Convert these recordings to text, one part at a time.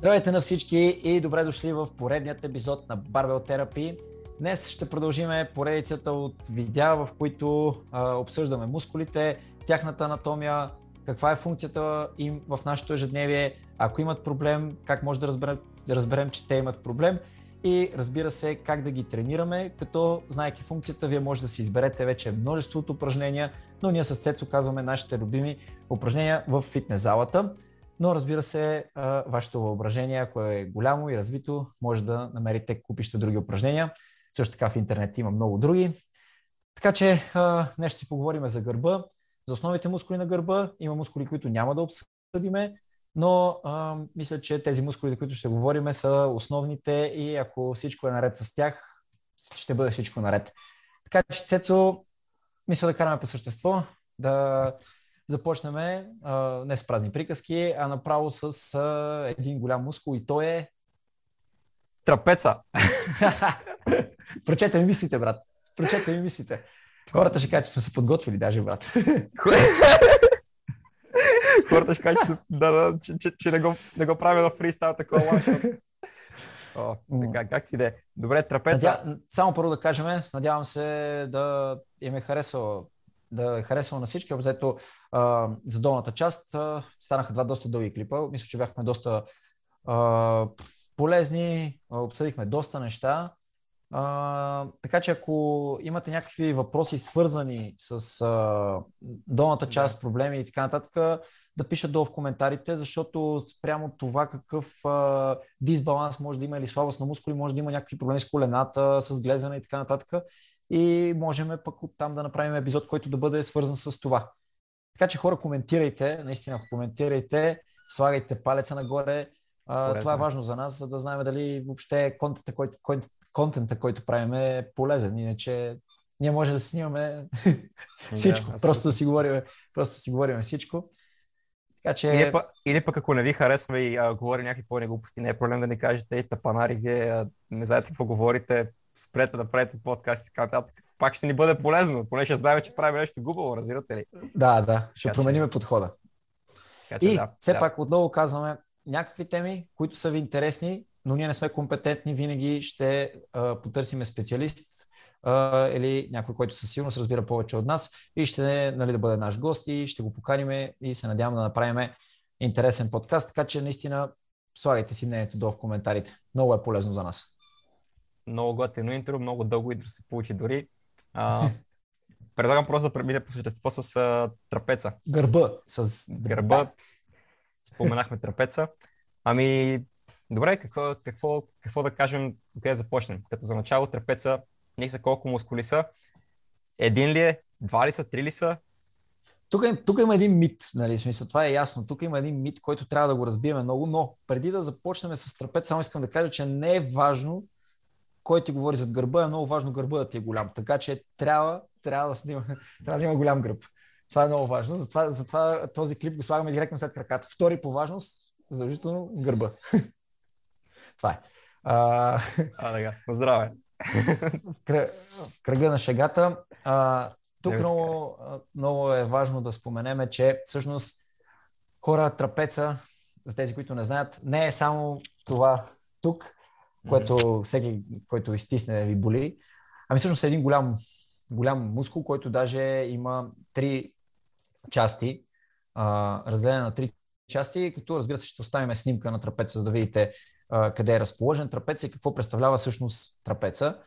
Здравейте на всички и добре дошли в поредният епизод на Barbell Therapy. Днес ще продължиме поредицата от видеа, в които а, обсъждаме мускулите, тяхната анатомия, каква е функцията им в нашето ежедневие, ако имат проблем, как може да разберем, да разберем че те имат проблем и разбира се как да ги тренираме, като знаеки функцията, вие може да си изберете вече множеството упражнения, но ние с Цецо казваме нашите любими упражнения в фитнес залата. Но разбира се, вашето въображение, ако е голямо и развито, може да намерите купища други упражнения. Също така в интернет има много други. Така че днес ще си поговорим за гърба, за основните мускули на гърба. Има мускули, които няма да обсъдиме, но а, мисля, че тези мускули, за които ще говорим, са основните и ако всичко е наред с тях, ще бъде всичко наред. Така че, Цецо, мисля да караме по същество, да започнем а, не с празни приказки, а направо с а, един голям мускул и той е... Трапеца! Прочете ми мислите, брат. Прочете ми мислите. Хората ще кажат, че сме се подготвили даже, брат. Хората ще кажат, че, да, да, че, че, че не, го, не го правя на фристайл такова лашо. О, така, как и да е. Добре, трапеца. Надя... Само първо да кажем, надявам се да им е харесало да е харесало на всички. Обзето за долната част а, станаха два доста дълги клипа. Мисля, че бяхме доста а, полезни, обсъдихме доста неща. А, така че ако имате някакви въпроси свързани с а, долната част, проблеми и така нататък, да пишат долу в коментарите, защото спрямо това какъв а, дисбаланс може да има или слабост на мускули, може да има някакви проблеми с колената, с глезане и така нататък. И можем пък оттам да направим епизод, който да бъде свързан с това. Така че хора, коментирайте, наистина коментирайте, слагайте палеца нагоре. А, това е важно за нас, за да знаем дали въобще контента, който, контента, който правим е полезен. Иначе ние може да снимаме всичко. Yeah, просто да си говорим, просто да си говорим всичко. Така че... Или, пък, или пък ако не ви харесва и а, говори някакви по глупости, не е проблем да ни кажете, ей, тапанари, вие а, не знаете какво говорите, спрете да правите подкаст и така нататък. Пак ще ни бъде полезно, поне ще знаем, че правим нещо глупаво, разбирате ли? Да, да, ще така, промениме че... подхода. Така, и да, все да. пак отново казваме някакви теми, които са ви интересни, но ние не сме компетентни, винаги ще а, потърсиме специалист а, или някой, който със сигурност разбира повече от нас и ще нали, да бъде наш гост и ще го поканиме и се надявам да направим интересен подкаст, така че наистина слагайте си мнението долу в коментарите. Много е полезно за нас. Много готино интро, много дълго интро се получи дори. А, предлагам просто да премине по същество с а, трапеца. Гърба. С гърба. Споменахме трапеца. Ами, добре, какво, какво, какво да кажем, къде започнем? Като за начало трапеца, не са колко мускули са. Един ли е? Два ли са? Три ли са? Тук, тук има един мит, нали, смисъл, това е ясно. Тук има един мит, който трябва да го разбиеме много, но преди да започнем с трапец, само искам да кажа, че не е важно кой ти говори зад гърба, е много важно гърба да ти е голям. Така че трябва, трябва, да, има, трябва да има голям гръб. Това е много важно. Затова, затова този клип го слагаме директно след краката. Втори по важност, задължително гърба. Това е. А, а така. Здраве. в кръга на шегата. А, тук много, много е важно да споменеме, че всъщност хора трапеца, за тези, които не знаят, не е само това тук, което всеки, който изтисне, ви боли. Ами всъщност е един голям, голям мускул, който даже има три части, а, разделен на три части, като разбира се ще оставим снимка на трапеца, за да видите а, къде е разположен трапеца и какво представлява всъщност трапеца.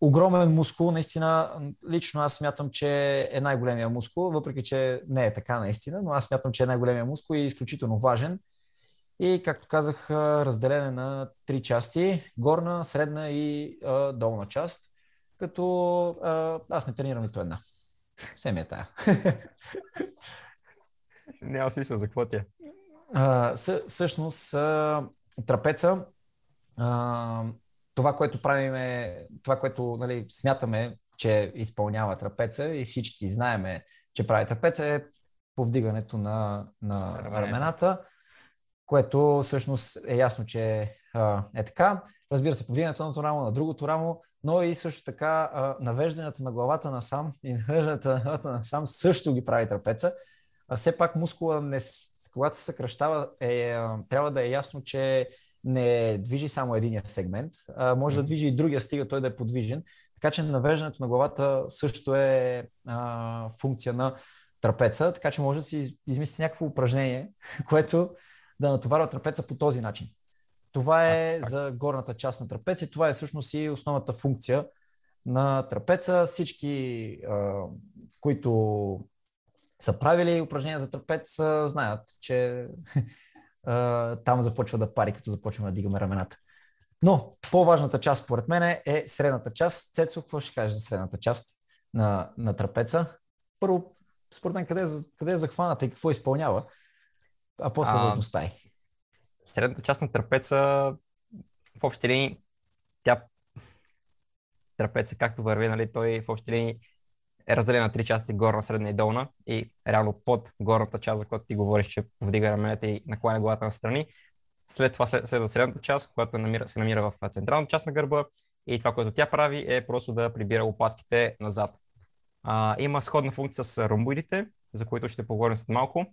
Огромен мускул, наистина, лично аз смятам, че е най-големия мускул, въпреки че не е така наистина, но аз смятам, че е най-големия мускул и е изключително важен. И, както казах, разделен на три части горна, средна и а, долна част. Като а, аз не тренирам нито една. Все ми е тая. Няма смисъл за какво ти е. Същност, трапеца, а, това, което правим е, това, което нали, смятаме, че изпълнява трапеца и всички знаеме, че прави трапеца е повдигането на, на рамената което всъщност е ясно, че а, е така. Разбира се, повдигането на рамо, на другото рамо, но и също така а, навеждането на главата на сам и навеждането на главата на сам също ги прави трапеца. А все пак мускула, не, когато се съкръщава, е, трябва да е ясно, че не движи само единия сегмент, а може да движи и другия, стига той да е подвижен. Така че навеждането на главата също е а, функция на трапеца, така че може да си измисли някакво упражнение, което да натоварва трапеца по този начин. Това е а, за горната част на трапеца и това е всъщност и основната функция на трапеца. Всички, а, които са правили упражнения за трапец, знаят, че а, там започва да пари, като започваме да дигаме рамената. Но по-важната част, според мен, е средната част. Цецо, какво ще кажеш за средната част на, на трапеца? Първо, според мен, къде, е къде е захваната и какво изпълнява, а после възможността е. Средната част на трапеца, в общи линии, тя трапеца, както върви, нали, той в общи линии е разделен на три части, горна, средна и долна и реално под горната част, за която ти говориш, че повдига раменете и накланя главата на страни. След това следва средната част, която намира, се намира в централната част на гърба и това, което тя прави е просто да прибира лопатките назад. А, има сходна функция с ромбоидите, за които ще поговорим след малко.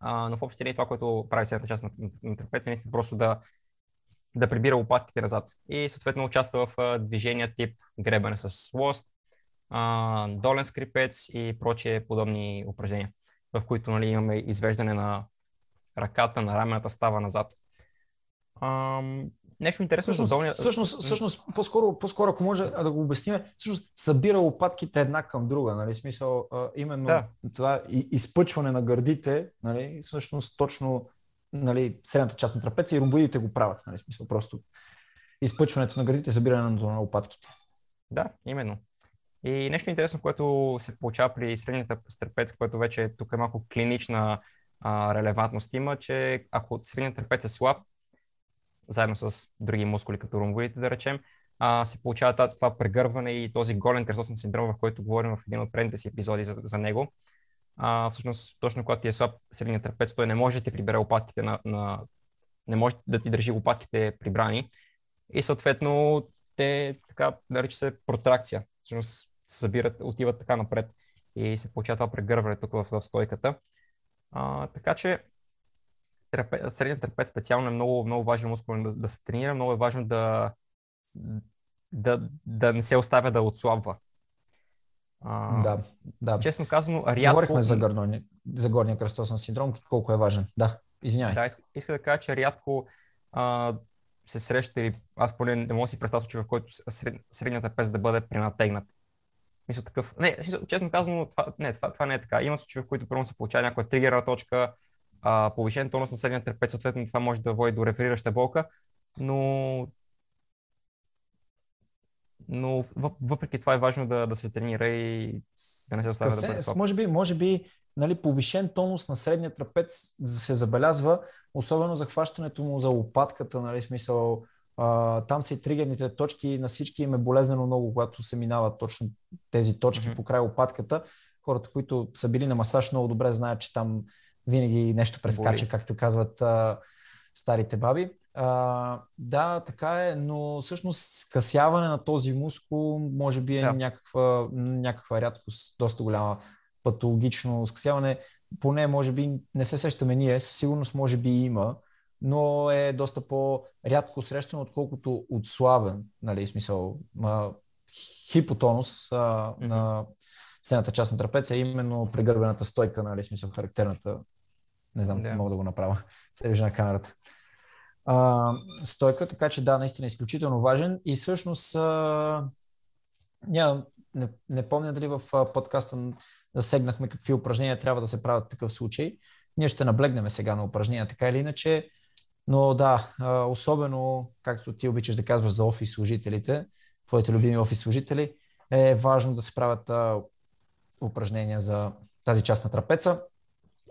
А, но в общи линии това, което прави средната част на, на трапеция, е наистина просто да, да прибира лопатките назад и съответно участва в движения тип гребане с лост, а, долен скрипец и прочие подобни упражнения, в които нали, имаме извеждане на ръката, на рамената става назад. А, нещо интересно всъщност, за долния... Всъщност, всъщност по-скоро, по-скоро, ако може да го обясним, всъщност събира лопатките една към друга, нали? Смисъл, а, именно да. това изпъчване на гърдите, нали? Всъщност точно нали, средната част на трапеца и ромбоидите го правят, нали? Смисъл, просто изпъчването на гърдите, събирането на лопатките. Да, именно. И нещо интересно, което се получава при средния трапец, което вече тук е малко клинична а, релевантност има, че ако средният трапец е слаб, заедно с други мускули, като ромбоидите, да речем, а, се получава това прегърване и този голен кръстосен синдром, в който говорим в един от предните си епизоди за, за него. А, всъщност, точно когато ти е слаб средният трапец, той не може да ти прибере лопатките на, на не може да ти държи лопатките прибрани и съответно те така нарича се протракция. Всъщност се събират, отиват така напред и се получава това прегърване тук в, в стойката. А, така че трапе, средният трапец специално е много, много важен мускул да, да се тренира, много е важно да, да, да не се оставя да отслабва. А, да, да. Честно казано, рядко... Говорихме за, горно, за горния кръстосен синдром, колко е важен. Да, извинявай. Да, иска, иска да кажа, че рядко а, се среща или аз поне не мога да си представя случай, в който сред, средният трапез да бъде пренатегнат. Мисля такъв. Не, честно казано, това, не, това, това не е така. Има случаи, в които първо се получава някаква тригерна точка, а, повишен тонус на средния трапец, съответно това може да води до реферираща болка, но но въпреки това е важно да, да се тренира и да не се оставя да бъде Може би, може би нали, повишен тонус на средния трапец се забелязва, особено захващането му за лопатката, нали, смисъл, а, там са и тригерните точки, на всички им е болезнено много, когато се минават точно тези точки mm-hmm. по край лопатката. Хората, които са били на масаж, много добре знаят, че там винаги нещо прескача, Боли. както казват а, старите баби. А, да, така е, но всъщност скъсяване на този мускул може би е да. някаква, някаква рядкост, доста голяма патологично скъсяване. Поне може би не се сещаме ние, със сигурност може би има, но е доста по-рядко срещано, отколкото отслабен, нали, смисъл, а, хипотонус а, mm-hmm. на сената част на трапеция, именно прегърбената стойка, нали, смисъл, характерната, не знам, yeah. мога да го направя, се вижда на камерата. А, стойка, така че да, наистина е изключително важен и всъщност а, няма, не, не помня дали в подкаста засегнахме какви упражнения трябва да се правят в такъв случай. Ние ще наблегнем сега на упражнения, така или иначе. Но да, особено, както ти обичаш да казваш за офис служителите, твоите любими офис служители, е важно да се правят упражнения за тази част на трапеца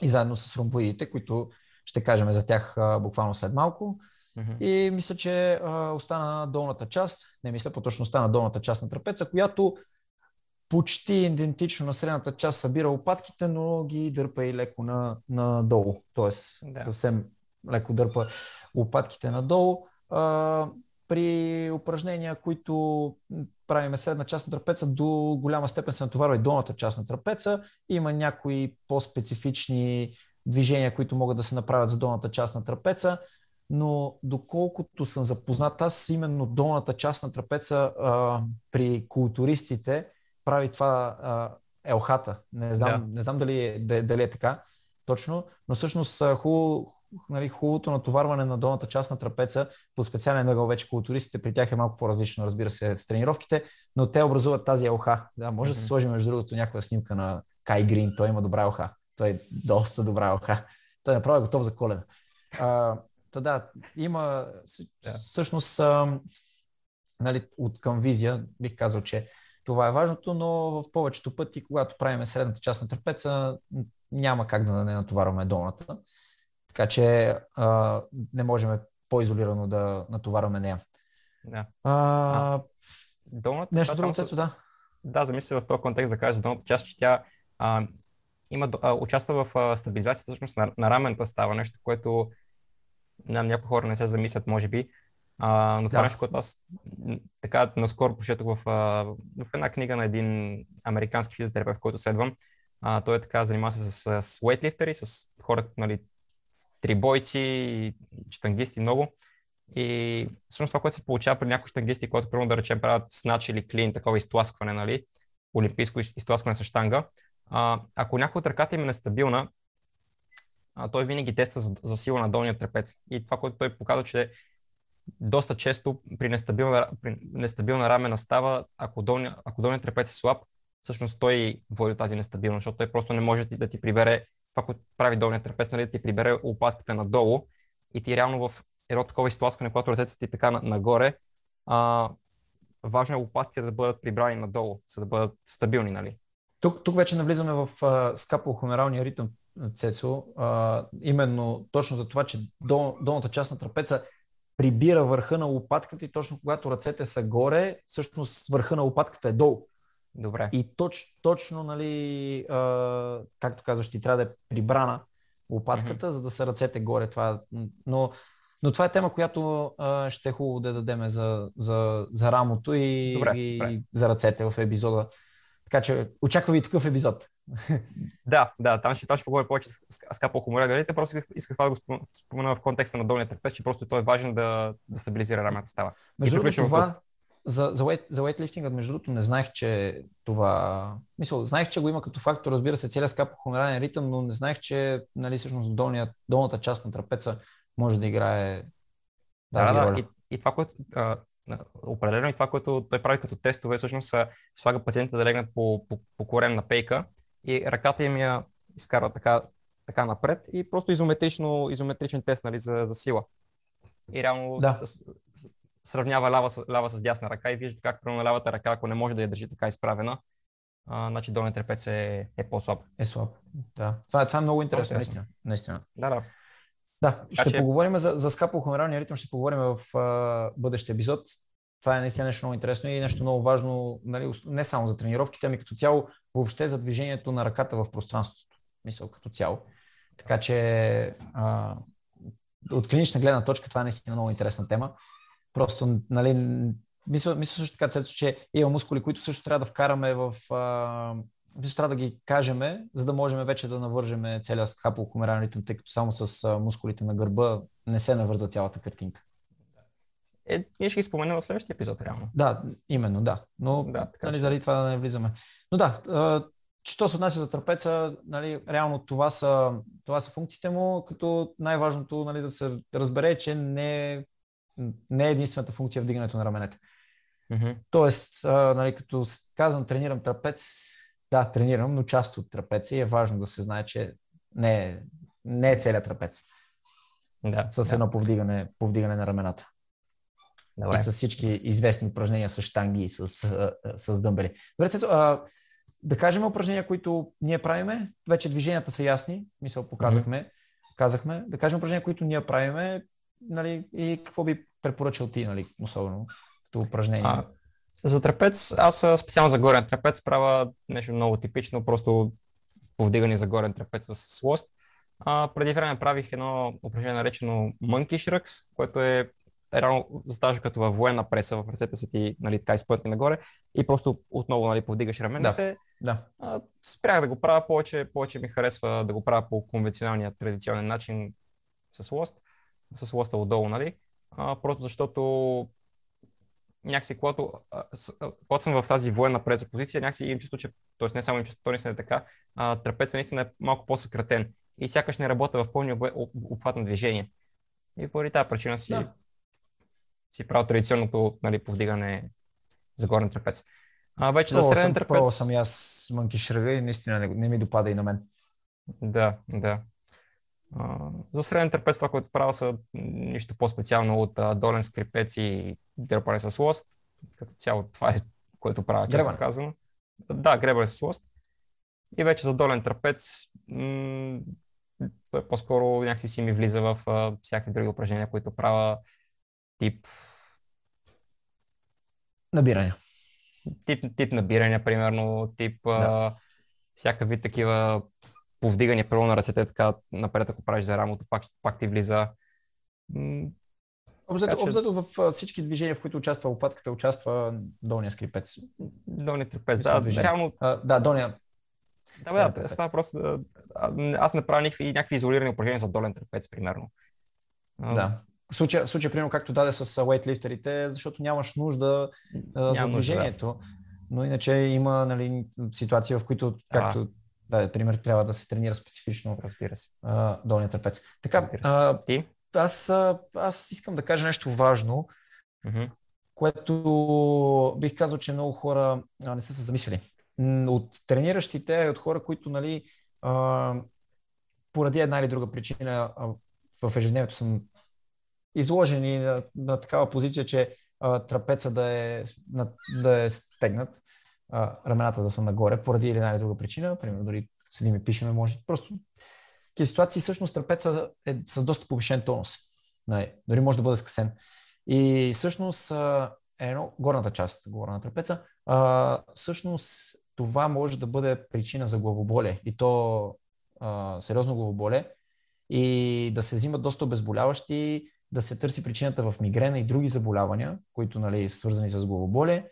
и заедно с ромбоидите, които ще кажем за тях буквално след малко. Mm-hmm. И мисля, че а, остана долната част, не мисля, по-точно остана долната част на трапеца, която почти идентично на средната част събира лопатките, но ги дърпа и леко на, надолу. Тоест, да. съвсем леко дърпа лопатките надолу. А, при упражнения, които правиме средна част на трапеца, до голяма степен се натоварва и долната част на трапеца. Има някои по-специфични движения, които могат да се направят за долната част на трапеца, но доколкото съм запознат, аз именно долната част на трапеца а, при културистите прави това а, елхата. Не знам, да. не знам дали, е, дали е така точно, но всъщност хубаво, нали, хубавото натоварване на долната част на трапеца по специален ъгъл вече културистите, при тях е малко по-различно, разбира се, с тренировките, но те образуват тази елха. Да, може mm-hmm. да се сложи между другото някаква снимка на Кай Грин, той има добра елха. Той е доста добра елха. Той е направо готов за коледа. А, та да, има всъщност а, нали, от към визия, бих казал, че това е важното, но в повечето пъти, когато правим средната част на трапеца, няма как да не натоварваме долната. Така че а, не можем по-изолирано да натоварваме нея. Да. А, а, долната нещо друго, с... да. Да, замисля в този контекст да кажа долната част, че тя а, има, а, участва в а, стабилизацията всъщност на, на рамената става нещо, което на някои хора не се замислят, може би. А, но това да. нещо, което аз така наскоро прочетох в, в една книга на един американски физиотерапевт, който следвам. А, той е така, занимава се с, с weightlifter с хора, нали, трибойци, штангисти много. И всъщност това, което се получава при някои штангисти, които, примерно, да речем, правят снач или клин, такова изтласкване, нали, олимпийско изтласкване с штанга, а, ако някой от ръката им е нестабилна, а, той винаги тества за, за сила на долния трапец. И това, което той показва, че доста често при нестабилна, при нестабилна рамена става, ако долния, ако долният трапец е слаб, всъщност той води тази нестабилност, защото той просто не може да ти прибере това, което прави долният трапец, нали, да ти прибере лопатката надолу и ти реално в едно такова изтласкване, когато ръцете ти така нагоре, а, важно е лопатките да бъдат прибрани надолу, за да бъдат стабилни, нали? Тук, тук вече навлизаме в скапохомералния ритъм, Цецо, а, именно точно за това, че дол, долната част на трапеца прибира върха на лопатката и точно когато ръцете са горе, всъщност върха на лопатката е долу. Добре. И точ, точно, нали, а, както казваш, ти трябва да е прибрана лопатката, mm-hmm. за да са ръцете горе. Това, но, но това е тема, която а, ще е хубаво да дадем за, за, за рамото и, добре, и добре. за ръцете в епизода. Така че очаква и такъв епизод. Да, да, там ще, там ще поговоря повече с, Капо Хумора. Просто исках това да го спомена в контекста на долния трапез, че просто той е важен да, да стабилизира рамата става. Между другото, това, за, за, weight, за weightlifting, между другото, не знаех, че това... Мисъл, знаех, че го има като фактор, разбира се, целият скапохомерален ритъм, но не знаех, че нали, всъщност долния, долната част на трапеца може да играе тази да, роля. Да, и, и това, което а, определено и това, което той прави като тестове, всъщност слага пациента да легнат по, по, по коремна пейка и ръката им я изкарва така, така напред и просто изометрично, изометричен тест нали, за, за сила. И реално да. с, с, сравнява лява с, лява с дясна ръка и вижда как на лявата ръка, ако не може да я държи така изправена, а, значи долният трепец е, е по-слаб. Е слаб, да. Това, това е много интересно, наистина. наистина. Да, да. Да, ще че... поговорим за, за скапохомералния ритъм, ще поговорим в а, бъдещ епизод. Това е наистина нещо много интересно и нещо много важно, нали, не само за тренировките, ами като цяло въобще за движението на ръката в пространството. Мисъл като цяло. Така че а, от клинична гледна точка това е наистина много интересна тема. Просто, нали, мисля, мисля също така, Цецо, че има мускули, които също трябва да вкараме в... А, мисля, трябва да ги кажеме, за да можем вече да навържеме целият скапулокомерален ритъм, тъй като само с мускулите на гърба не се навърза цялата картинка. Е, ние ще ги споменем в следващия епизод, реално. Да, именно, да. Но да, така, нали, заради това да не влизаме. Но да, що се отнася за трапеца, нали, реално това са, това са функциите му, като най-важното нали, да се разбере, че не, не е единствената функция в вдигането на раменете. Mm-hmm. Тоест, а, нали, като казвам тренирам трапец, да, тренирам, но част от трапеца и е важно да се знае, че не е, не е целият трапец. Да, с да. едно повдигане, повдигане на рамената. Добре. И с всички известни упражнения с штанги и с, с, с дъмбели. Добре, Цецо, а, да кажем упражнения, които ние правиме. Вече движенията са ясни, мисъл показахме. Mm-hmm. Казахме. Да кажем упражнения, които ние правиме нали, и какво би препоръчал ти, нали, особено като упражнение. А, за трапец, аз специално за горен трапец правя нещо много типично, просто повдигане за горен трапец с лост. А, преди време правих едно упражнение наречено Monkey Shrugs, което е реално заставаш като във военна преса, в ръцете са ти нали, така изпътни нагоре и просто отново нали, повдигаш раменете. Да. да. спрях да го правя повече, повече ми харесва да го правя по конвенционалния, традиционен начин с лост, с лоста отдолу, нали? А, просто защото някакси, когато, когато съм в тази военна преза позиция, някакси имам чувство, че, т.е. не само имам чувство, то наистина е така, а, трапеца наистина е малко по-съкратен и сякаш не работя в пълния обхват на движение. И поради тази причина си, да. си правил традиционното нали, повдигане за горен трапец. А вече за среден трапец... Пробвал съм аз мънки шрага и наистина не, не ми допада и на мен. Да, да. За среден трапец това, което правя са нищо по-специално от долен скрипец и дърпане с лост. Като цяло това е, което правя, честно казано. Да, гребане с лост. И вече за долен трапец м- по-скоро някакси си ми влиза в uh, всякакви други упражнения, които правя тип... Набирания. Тип, тип набирания, примерно, тип да. всякакви такива повдигане първо на ръцете, така напред, ако правиш за рамото, пак, пак ти влиза. Обзето, че... обзето в всички движения, в които участва лопатката, участва долния скрипец. Долния трапец, да, реално... А, да, долния. Да, бе, да, става просто... Аз не правя никакви, някакви изолирани упражнения за долен трапец, примерно. Да. В случая, в случая, примерно, както даде с уейтлифтерите, защото нямаш нужда Няма за движението. Нужда, да. Но иначе има нали, ситуации, в които, както да, пример, трябва да се тренира специфично, разбира се, долния трапец. Така, а, ти? Аз, аз искам да кажа нещо важно, mm-hmm. което бих казал, че много хора а, не са се замислили. От трениращите и от хора, които нали, а, поради една или друга причина а, в ежедневието съм изложени на, на такава позиция, че а, трапеца да е, на, да е стегнат рамената да са нагоре, поради една или друга причина, примерно дори седим и пишеме, може просто такива ситуации, всъщност трапеца е с доста повишен тонус. Нали, дори може да бъде скъсен. И всъщност е едно, горната част, говоря на трапеца, а, всъщност това може да бъде причина за главоболие. И то а, сериозно главоболие. И да се взимат доста обезболяващи, да се търси причината в мигрена и други заболявания, които нали, са свързани с главоболие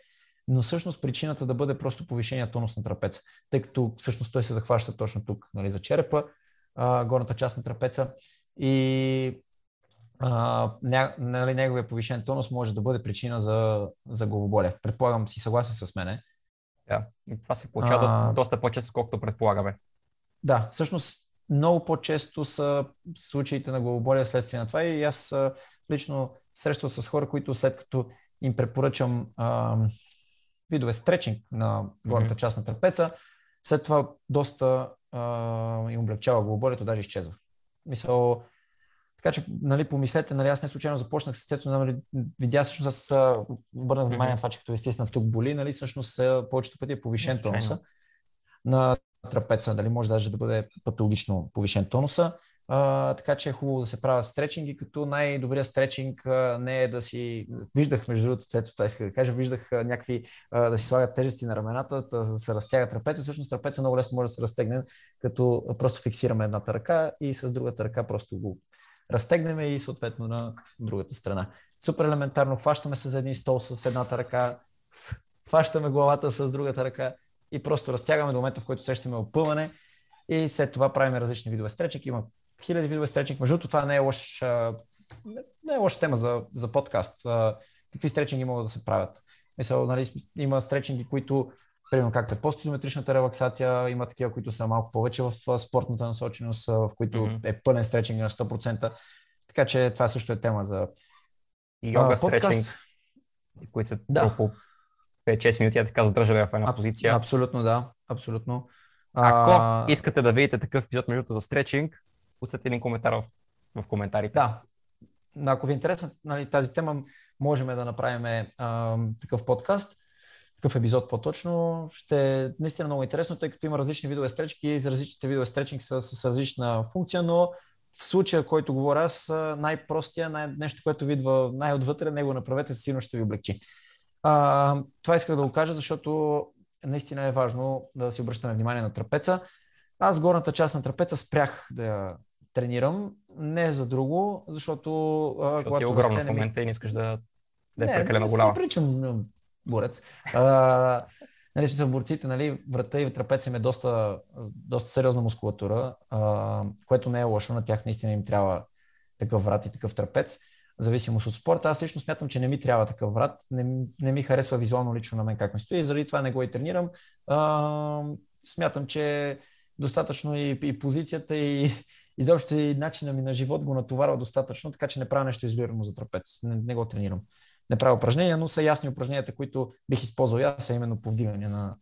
но всъщност причината да бъде просто повишения тонус на трапеца, тъй като всъщност той се захваща точно тук, нали, за черепа, а, горната част на трапеца и а, ня, нали, неговия повишен тонус може да бъде причина за, за главоболие. Предполагам, си съгласен с мене. Да, и това се получава а, доста, доста по-често, колкото предполагаме. Да, всъщност много по-често са случаите на главоболие следствие на това и аз лично срещал с хора, които след като им препоръчам а, видове стречинг на горната mm-hmm. част на трапеца. След това доста а, им облегчава главоболието, даже изчезва. Мисъл, така че, нали, помислете, нали, аз не случайно започнах с цето, нали, видя всъщност, аз обърнах внимание на това, че като е стисна тук боли, нали, всъщност повечето пъти е повишен тонуса на трапеца, дали може даже да бъде патологично повишен тонуса. А, така че е хубаво да се правят стречинги, като най-добрият стречинг а, не е да си... Виждах, между другото, цето, това иска да кажа, виждах а, някакви а, да си слагат тежести на рамената, да се разтяга трапеца. Всъщност трапеца много лесно може да се разтегне, като просто фиксираме едната ръка и с другата ръка просто го разтегнем и съответно на другата страна. Супер елементарно, хващаме се за един стол с едната ръка, хващаме главата с другата ръка и просто разтягаме до момента, в който сещаме опъване и след това правим различни видове стречек. Има хиляди видове стречинг. Между другото, това не е лош, не е лоша тема за, за подкаст. Какви стречинги могат да се правят? Мисъл, нали, има стречинги, които, примерно както е постизометричната релаксация, има такива, които са малко повече в спортната насоченост, в които mm-hmm. е пълен стречинг на 100%. Така че това също е тема за йога стречинг, които са да. по 5-6 минути, така задържали в една Аб, позиция. Абсолютно, да. Абсолютно. Ако а... искате да видите такъв епизод, между за стречинг, пуснете един коментар в, в коментарите. Да. Ако ви е интересна нали, тази тема, можем да направим а, такъв подкаст, такъв епизод по-точно. Ще наистина много интересно, тъй като има различни видове стречки, различните видове стречинг са с различна функция, но в случая, който говоря аз, най-простия, най- нещо, което ви идва най-отвътре, него направете, сигурно ще ви облегчи. А, това исках да го кажа, защото наистина е важно да си обръщаме внимание на трапеца. Аз горната част на трапеца спрях да я тренирам, не за друго, защото... Защото е огромно в момента и не искаш да, да е прекалено голяма. Не, не причам борец. А, нали, смисъл, борците, нали, врата и трапеца им е доста, доста сериозна мускулатура, а, което не е лошо, на тях наистина им трябва такъв врат и такъв трапец, зависимост от спорта. Аз лично смятам, че не ми трябва такъв врат, не, не ми харесва визуално лично на мен как ми стои, заради това не го и тренирам. А, смятам, че достатъчно и, и позицията, и изобщо и начина ми на живот го натоварва достатъчно, така че не правя нещо изолирано за трапец. Не, не го тренирам не правя упражнения, но са ясни упражненията, които бих използвал аз, а именно повдигане на,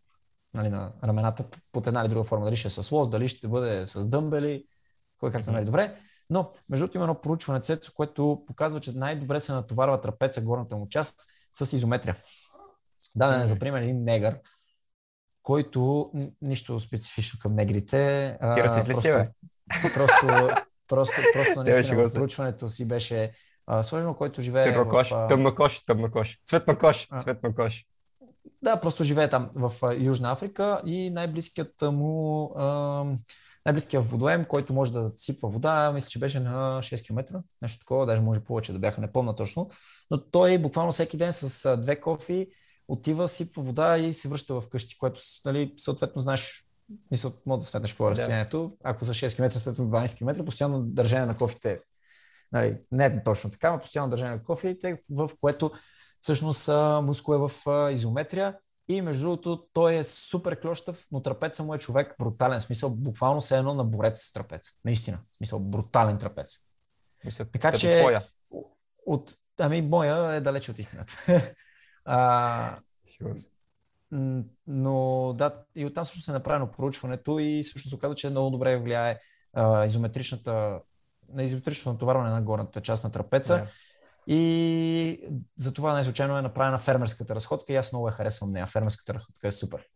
нали, на рамената под една или друга форма. Дали ще е с лоз, дали ще бъде с дъмбели, кой както нали добре. Но, между другото, има едно проучване, Цецо, което показва, че най-добре се натоварва трапеца, горната му част, с изометрия. Даден е за пример един негър, който нищо специфично към негрите. Кира си просто, бе? Просто, просто, просто наистина проучването си беше а, сложно, който живее Чернокош, в... тъмнокош, тъмнокош, цветнокош, цветнокош. Да, просто живее там в Южна Африка и най-близкият му а, най-близкият водоем, който може да сипва вода, мисля, че беше на 6 км, нещо такова, даже може повече да бяха, не точно, но той буквално всеки ден с две кофи отива, сипва вода и се връща в къщи, което нали, съответно знаеш, мисля, може да сметнеш какво е разстоянието. Ако за 6 км, след 12 км, постоянно държане на кофите нали, не точно така, но постоянно държане на кофеите, в което всъщност мускул е в изометрия и между другото той е супер клющав, но трапеца му е човек брутален, смисъл буквално се едно на борец с трапец. Наистина, смисъл брутален трапец. Мисля, така че твоя. от, ами моя е далеч от истината. а, но да, и оттам също се е направено проучването и всъщност се оказа, че много добре влияе а, изометричната на изометрично натоварване на горната част на трапеца. Yeah. И затова най-случайно е направена фермерската разходка и аз много я харесвам нея. Фермерската разходка е супер.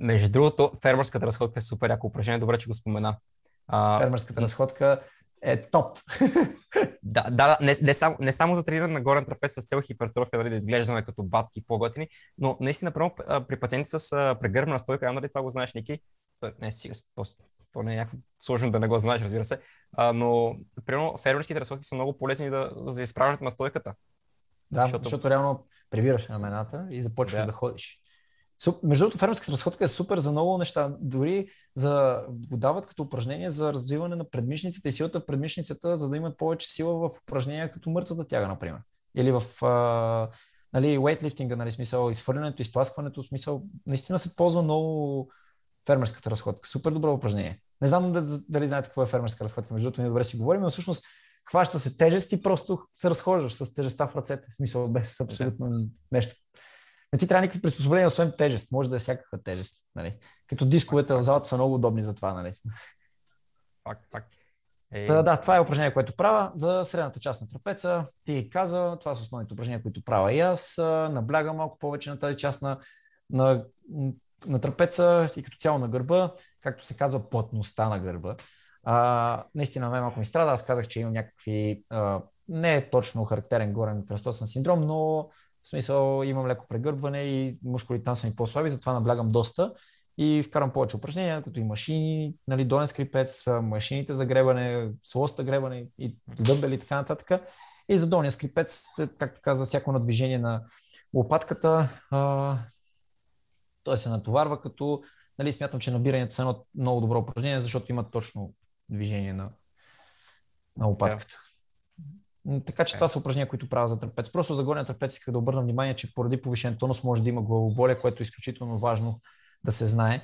Между другото, фермерската разходка е супер яко упражнение. Добре, че го спомена. А... Фермерската разходка е топ. да, да не, не, само, не само за трениране на горен трапец с цел хипертрофия, нали, да изглеждаме като батки по-готини, но наистина, при пациенти с прегърбна стойка, нали това го знаеш, Ники, не, си, то не е някакво сложно да не го знаеш, разбира се. А, но, примерно, фермерските разходки са много полезни да, за изправянето на стойката. Да, защото, защото реално прибираш рамената и започваш да, да ходиш. Между другото, фермерската разходка е супер за много неща. Дори за, го дават като упражнение за развиване на предмишниците и силата в предмишницата, за да имат повече сила в упражнения като мъртвата тяга, например. Или в а, нали, weightlifting, нали, смисъл, изхвърлянето, изтласкването, смисъл, наистина се ползва много фермерската разходка. Супер добро упражнение. Не знам дали знаете какво е фермерска разходка, между другото ние добре си говорим, но всъщност хваща се тежест и просто се разхождаш с тежестта в ръцете, в смисъл без абсолютно нещо. Не ти трябва никакви приспособления, освен тежест. Може да е всякаква тежест. Нали? Като дисковете в залата са много удобни за това. Нали? Пак, пак. Е... Та, да, това е упражнение, което правя за средната част на трапеца. Ти каза, това са основните упражнения, които правя и аз. Наблягам малко повече на тази част на, на на трапеца и като цяло на гърба, както се казва, плътността на гърба. А, наистина, ме малко ми страда. Аз казах, че имам някакви. А, не е точно характерен горен кръстосен синдром, но в смисъл имам леко прегърбване и мускулите там са ми по-слаби, затова наблягам доста и вкарам повече упражнения, като и машини, нали, долен скрипец, машините за гребане, слоста гребане и с дъмбели и така нататък. И за долния скрипец, както каза, всяко надвижение на лопатката, а, той се натоварва, като нали, смятам, че набирането са едно много добро упражнение, защото има точно движение на, на лопатката. Така че yeah. това са упражнения, които правя за трапец. Просто за горния трапец иска да обърна внимание, че поради повишен тонус може да има главоболие, което е изключително важно да се знае.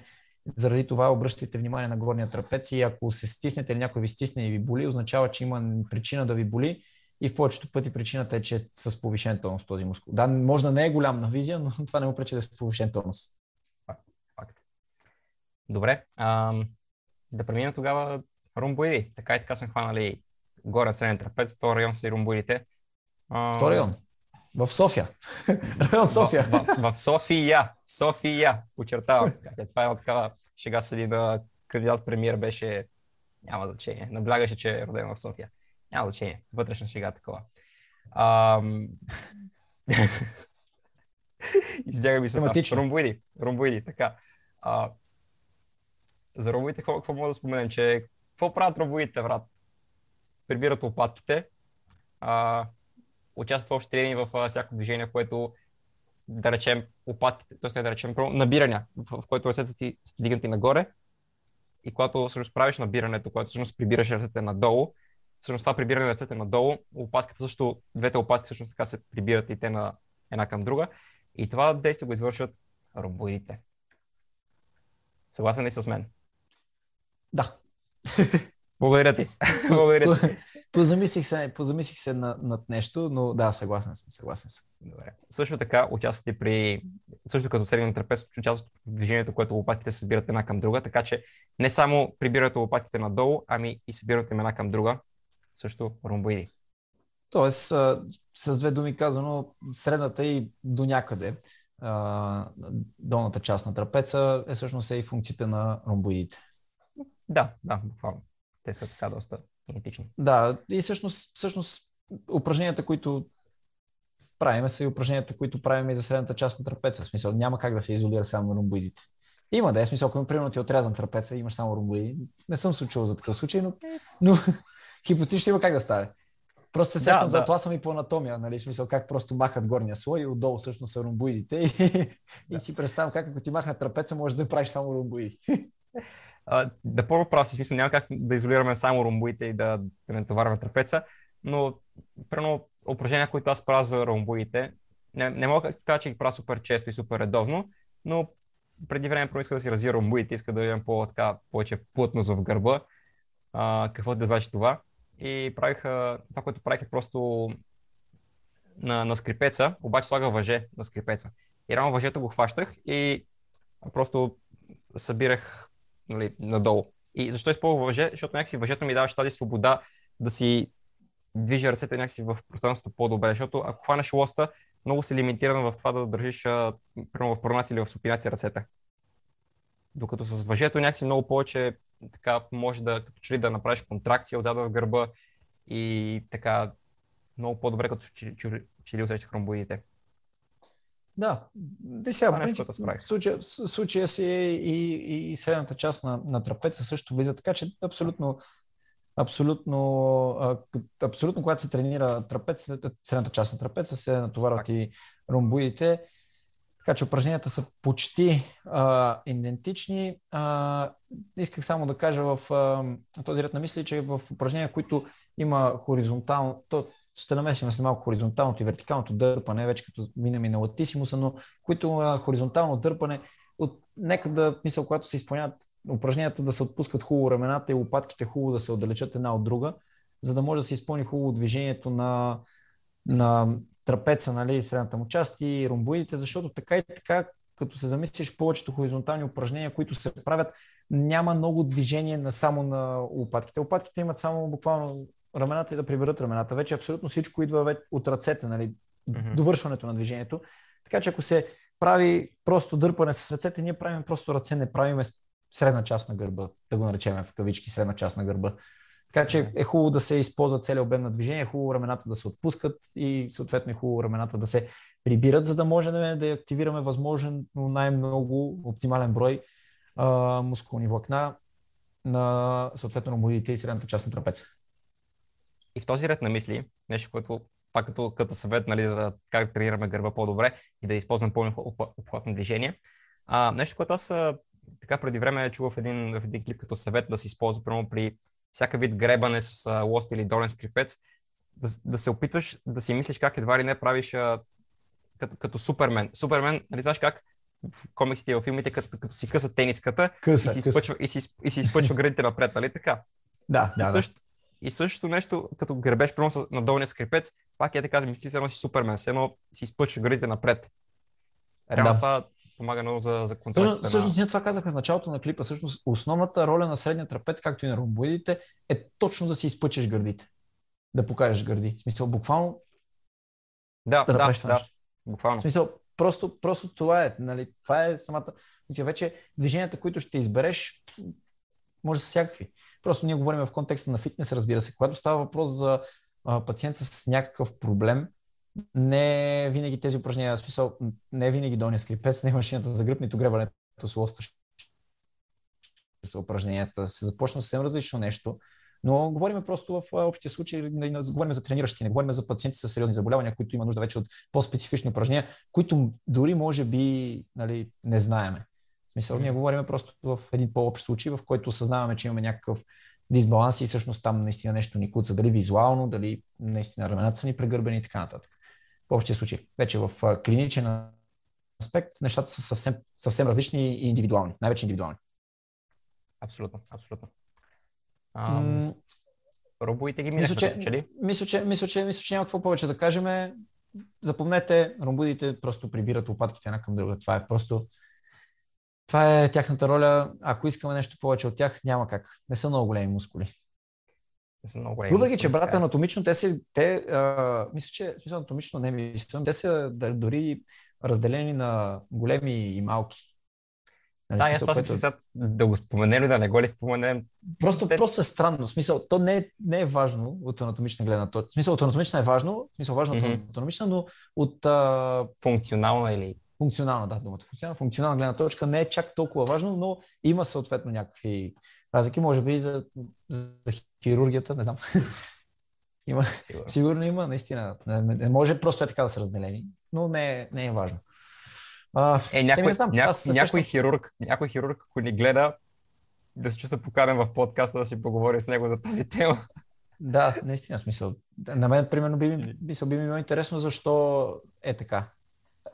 Заради това обръщайте внимание на горния трапец и ако се стиснете или някой ви стисне и ви боли, означава, че има причина да ви боли и в повечето пъти причината е, че е с повишен тонус този мускул. Да, може да не е голям на визия, но това не му пречи да е с повишен тонус. Добре, а, да преминем тогава ромбоиди. Така и така сме хванали горе среден трапез, втори район са и ромбоидите. А... Втори район? В София. район София. В, в, в София. София. Почертавам. Това е една такава шега седи на кандидат премиер беше няма значение. Наблягаше, че е роден в София. Няма значение. Вътрешна шега такова. Ам... Избяга ми се. Ромбоиди. Ромбоиди, така. А, за робоите какво, какво мога да споменем, че какво правят робоите, брат? Прибират лопатките, а, участват в общи тренинги в а, всяко движение, което да речем лопатките, т.е. да речем, набирания, в, в който ръцете ти са дигнати нагоре и когато всъщност правиш набирането, когато всъщност прибираш ръцете надолу, всъщност това прибиране на ръцете надолу, лопатката също, двете лопатки всъщност така се прибират и те на една към друга. И това действие го извършват ромбоидите. Съгласен ли с мен? Да. Благодаря ти. Благодаря ти. Позамислих се, позамислих се над, над нещо, но да, съгласен съм, съгласен съм. Добре. Също така участвате при, също като среден трапез, участвате в движението, което лопатите се събират една към друга, така че не само прибирате лопатите надолу, ами и събирате една към друга, също ромбоиди. Тоест, с две думи казано, средната и до някъде долната част на трапеца е всъщност е и функциите на ромбоидите. Да, да, буквално. Те са така доста генетични. Да, и всъщност, всъщност упражненията, които правим, са и упражненията, които правим и за средната част на трапеца. В смисъл, няма как да се изолира само ромбоидите. Има да е, смисъл, ако примерно ти е отрязан трапеца и имаш само ромбоиди. Не съм се учил за такъв случай, но, но хипотетично има как да стане. Просто се сещам да, за да. това съм и по анатомия, нали? Смисъл как просто махат горния слой и отдолу всъщност са ромбоидите. И, да. и си представям как ако ти махнат трапеца, може да правиш само ромбоиди. да първо прав си смисъл, няма как да изолираме само ромбоите и да, да не товарваме трапеца, но прено упражнения, които аз правя за ромбоите, не, не мога да кажа, че ги правя супер често и супер редовно, но преди време иска да си развия ромбоите, иска да имам по, така, повече плътност в гърба. А, какво да значи това? И правих, това, което правих е просто на, на скрипеца, обаче слага въже на скрипеца. И рано въжето го хващах и просто събирах нали, надолу. И защо използвам въже? Защото някакси въжето ми даваше тази свобода да си движа ръцете някакси в пространството по-добре, защото ако хванеш лоста, много си лимитиран в това да държиш примерно в пронация или в супинация ръцете. Докато с въжето някакси много повече така може да, като че ли да направиш контракция отзад в гърба и така много по-добре, като че, че, че ли усещаш ромбоидите. Да, ви сега, нещо, в случая, случая си и, и, и средната част на, на трапеца също влиза, така че абсолютно, абсолютно, абсолютно когато се тренира трапец, средната част на трапеца се натоварват и ромбоидите. Така че упражненията са почти а, идентични. А, исках само да кажа в а, този ред на мисли, че в упражнения, които има хоризонтално, то ще намесим след малко хоризонталното и вертикалното дърпане, вече като минем и на латисимуса, но които а, хоризонтално дърпане, от, нека да, мисля, когато се изпълняват упражненията, да се отпускат хубаво рамената и лопатките хубаво да се отдалечат една от друга, за да може да се изпълни хубаво движението на, на трапеца, нали, средната му част и ромбоидите, защото така и така, като се замислиш повечето хоризонтални упражнения, които се правят, няма много движение на, само на лопатките. Лопатките имат само буквално рамената и да приберат рамената. Вече абсолютно всичко идва от ръцете, нали, mm-hmm. довършването на движението. Така че ако се прави просто дърпане с ръцете, ние правим просто ръце, не правим средна част на гърба, да го наречем в кавички средна част на гърба. Така че е хубаво да се използва целият обем на движение, е хубаво рамената да се отпускат и съответно е хубаво рамената да се прибират, за да може да, да активираме възможно най-много оптимален брой а, мускулни влакна на съответно на модите и средната част на трапеца. И в този ред на мисли, нещо, което пак като, като съвет нали, за как да тренираме гърба по-добре и да използвам по-обхватно движение. А, нещо, което аз така преди време чувал в един, в един клип като съвет да се използва прямо при всяка вид гребане с лост или долен скрипец, да, да се опитваш да си мислиш как едва ли не правиш а, като, като Супермен. Супермен, нали знаеш как в комиксите и в филмите, като, като си къса тениската къса, и, си къса. Изпъчва, и, си, и си изпъчва градите напред, нали така? Да, да, също, да. И същото нещо, като гребеш прямо на долния скрипец, пак я така мисли, се едно си Супермен, се едно си изпъчва градите напред. Реално да. това помага много за, за концентрацията. Всъщност, ние това казахме в началото на клипа. Всъщност, основната роля на средния трапец, както и на ромбоидите, е точно да си изпъчеш гърдите. Да покажеш гърди. В смисъл, буквално. Да, да, да, да буквално. В смисъл, просто, просто това е. Нали, това е самата. Че вече движенията, които ще избереш, може да са всякакви. Просто ние говорим в контекста на фитнес, разбира се. Когато става въпрос за пациент с някакъв проблем, не винаги тези упражнения, смисъл, не винаги долния скрипец, не машината за гръб, нито гребането с лоста са упражненията. Се започна съвсем различно нещо. Но говорим просто в общия случай, не, не, говорим за трениращи, не говорим за пациенти с сериозни заболявания, които има нужда вече от по-специфични упражнения, които дори може би нали, не знаеме. В смисъл, ние говорим просто в един по-общ случай, в който осъзнаваме, че имаме някакъв дисбаланс и всъщност там наистина нещо ни куца, дали визуално, дали наистина рамената са ни прегърбени и така нататък. В общия случай. Вече в клиничен аспект нещата са съвсем, съвсем различни и индивидуални, най-вече индивидуални. Абсолютно, абсолютно. Ам... Ромбудите ги мисля, че, че ли? Мисля, че, мисля, че, мисля, че няма какво повече да кажем. Запомнете, ромбудите просто прибират лопатките една към друга. Това е просто това е тяхната роля. Ако искаме нещо повече от тях, няма как. Не са много големи мускули. Не са много големи Въпреки, че брата анатомично, те са, те, а, мисля, че смисъл, анатомично не мисля, те са дори разделени на големи и малки. Нали, да, аз това което... сега да го споменем да не го ли споменем. Просто, Те... просто е странно. Смисъл, то не е, не е важно от анатомична гледна точка. Смисъл, от анатомична е важно, смисъл важно mm-hmm. от анатомична, но от... А... Функционална или... Функционална, да, думата. Функционална, функционална гледна точка не е чак толкова важно, но има съответно някакви разлики, може би и за, за хирургията, не знам. има, сигурно. сигурно има, наистина. Не, може просто е така да са разделени, но не е, не е важно. А, е, някой, не знам, ня, някой, също... хирург, някой хирург, ако ни гледа, да се чувства поканен в подкаста да си поговори с него за тази тема. Да, наистина смисъл. На мен, примерно, би, би, би, би ми било интересно защо е така.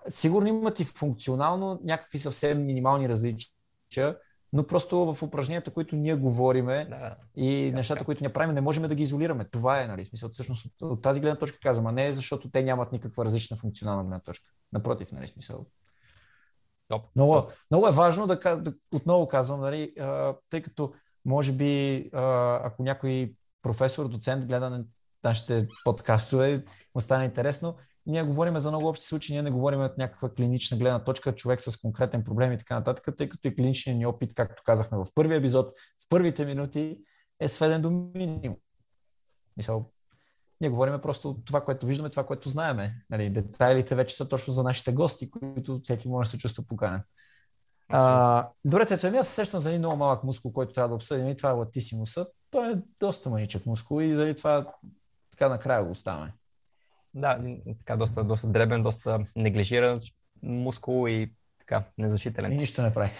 Сигурно имат и функционално някакви съвсем минимални различия, но просто в упражненията, които ние говориме да, и да, нещата, да. които ние правим, не можем да ги изолираме. Това е, нали, смисъл, всъщност от, тази гледна точка казвам, а не защото те нямат никаква различна функционална гледна точка. Напротив, нали, смисъл. Топ, много, топ. много е важно да, да отново казвам, нали, а, тъй като може би а, ако някой професор, доцент гледа на нашите подкастове, му стане интересно, ние говорим за много общи случаи, ние не говорим от някаква клинична гледна точка, човек с конкретен проблем и така нататък, тъй като и клиничният ни опит, както казахме в първия епизод, в първите минути, е сведен до минимум. Мисъл, ние говорим просто това, което виждаме, това, което знаеме. Нали, детайлите вече са точно за нашите гости, които всеки може да се чувства поканен. А, добре, Цецо, ами аз се сещам за един много малък мускул, който трябва да обсъдим и това е латисимуса. Той е доста маничък мускул и заради това така накрая го оставяме. Да, така доста, доста дребен, доста неглижиран мускул и така, незащителен. И нищо не прави.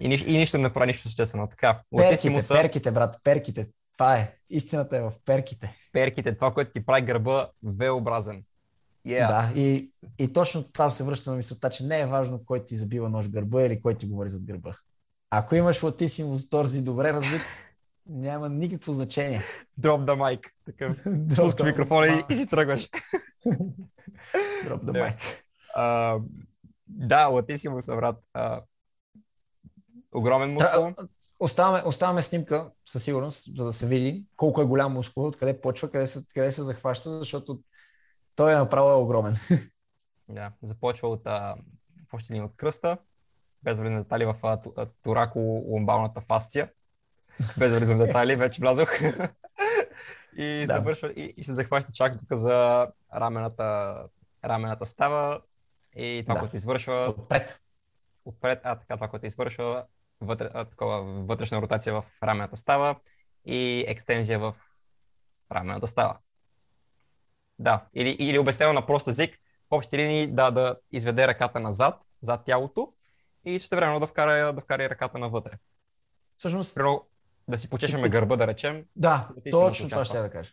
И, и нищо не прави, нищо съществено. Така, перките, перките, брат, перките. Това е. Истината е в перките. Перките, това, което ти прави гърба V-образен. Yeah. Да, и, и точно това се връща на мисълта, че не е важно кой ти забива нож гърба или кой ти говори зад гърба. Ако имаш латисимус торзи добре развит, няма никакво значение. Drop the mic. Такъв. Пуск микрофона и, и си тръгваш. Drop the mic. Uh, да, латисимус, брат. Uh, огромен мускул. Оставаме, оставаме снимка със сигурност, за да се види колко е голям мускул, откъде почва, къде се, къде се захваща, защото той е направо е огромен. Да, започва от, а, още от кръста, без влизане детали в турако-ломбалната фасция. Без влизане детали, вече влязох. и, да. завършва, и, и се захваща чак тук за рамената, рамената става и това, да. което извършва... Отпред. Отпред, а така, това, което извършва вътре, а, такова, вътрешна ротация в рамената става и екстензия в рамената става. Да, или, или обяснено на прост език, в общи линии да, да изведе ръката назад, зад тялото и също време да вкара, да вкара и ръката навътре. Всъщност, Приро, да си почешеме гърба, да речем. Да, точно това ще да кажа.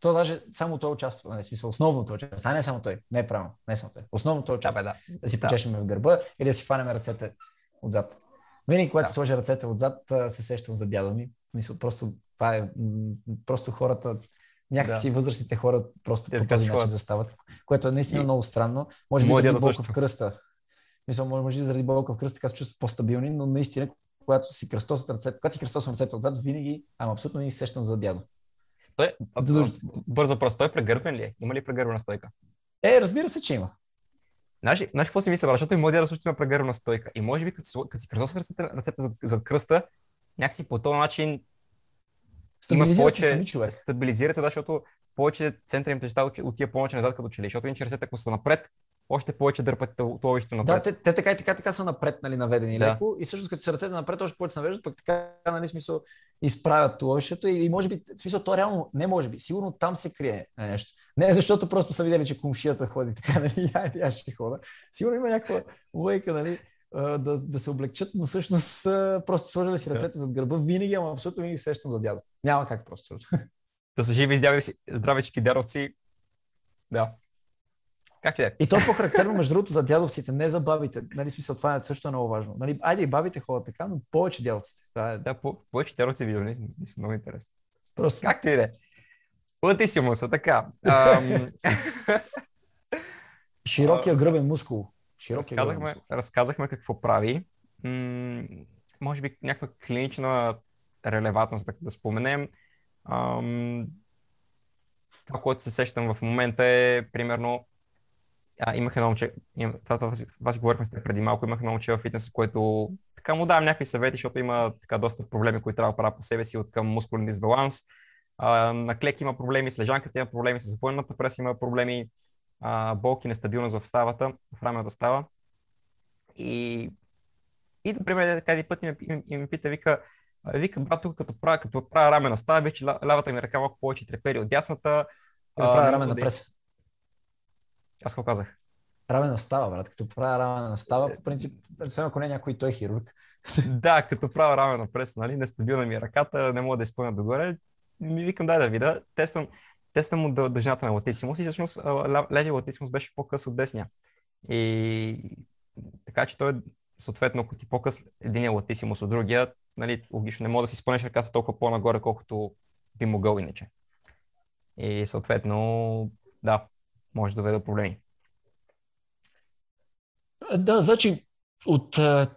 То даже само той участва, нали, смисъл, основното участва, а не само той, не е правилно, не само той. Основното участва. Да, бе, да. да си да. в гърба или да си фанем ръцете отзад. Винаги, когато да. сложа ръцете отзад, се сещам за дядо ми. Мисля, просто това е, просто хората, някакси да. възрастните хора просто по този начин застават, което е наистина и... много странно. Може би заради болка в кръста. Мисля, може би заради болка в кръста така се чувстват по-стабилни, но наистина, когато си кръстосат ръцете, когато си кръстосвам ръцете отзад, винаги, ама абсолютно не сещам за дядо. Той, бързо въпрос, той е прегърбен ли е? Има ли прегърбена стойка? Е, разбира се, че има. Знаеш, знаеш какво си мисля, защото и моят дядо също има прегърбена стойка. И може би, като, като си кръстосат ръцете, ръцете зад, зад кръста, някакси по този начин има повече, стабилизират се, да, защото повече центъра им тежестта отива повече назад като че ли, защото иначе ръцете, ако са напред, още повече дърпат това напред. Да, те, те, така и така, така са напред, нали, наведени да. леко. И всъщност, като са ръцете напред, още повече се навеждат, пък така, нали, смисъл, изправят туловището и, и може би, смисъл, то реално, не може би, сигурно там се крие нещо. Не защото просто са видели, че комшията ходи така, нали, айде, аз ще хода. Сигурно има някаква лойка, нали, да, да се облегчат, но всъщност просто сложили си ръцете зад гърба винаги, ама абсолютно винаги сещам за дядо. Няма как просто. Да са живи и здрави всички дядовци. Да. Как е? И то е по-характерно, между другото, за дядовците, не за бабите. Нали, смисъл, това е също много важно. Нали, айде и бабите ходят така, но повече дядовците. Това е... Да, по- повече дядовци видео, са много интересно. Просто... Както и да е. Латисимо са, така. Ам... Широкия гръбен мускул. Широкия разказахме, гръбен мускул. разказахме какво прави. М- може би някаква клинична релевантност, да, да споменем. Ам... Това, което се сещам в момента е, примерно, а, имах едно момче, им, това, това, това, си говорихме с теб преди малко, имах едно момче в фитнеса, което така му давам някакви съвети, защото има така доста проблеми, които трябва да правя по себе си от към мускулен дисбаланс. А, на клек има проблеми, с лежанката има проблеми, с военната прес има проблеми, а, болки, нестабилност в ставата, в рамената става. И, и например, така един път и ме, и ме пита, вика, вика, брат, тук като правя, като правя рамена става, вече лявата ми ръка малко повече трепери от дясната. Да правя рамена прес. Аз какво казах? Равена става, брат. Като правя равена става, по принцип, освен ако не е някой, той е хирург. да, като правя равена прес, нали, нестабилна ми е ръката, не мога да изпълня догоре. Ми викам, дай да видя. Тествам, тествам му дължината на латисимус и всъщност леви латисимус беше по-къс от десния. И така че той е съответно, ако ти по-къс един е латисимус от другия, нали, логично не мога да си спънеш ръката толкова по-нагоре, колкото би могъл иначе. И съответно, да, може да доведе до проблеми. Да, значи от а,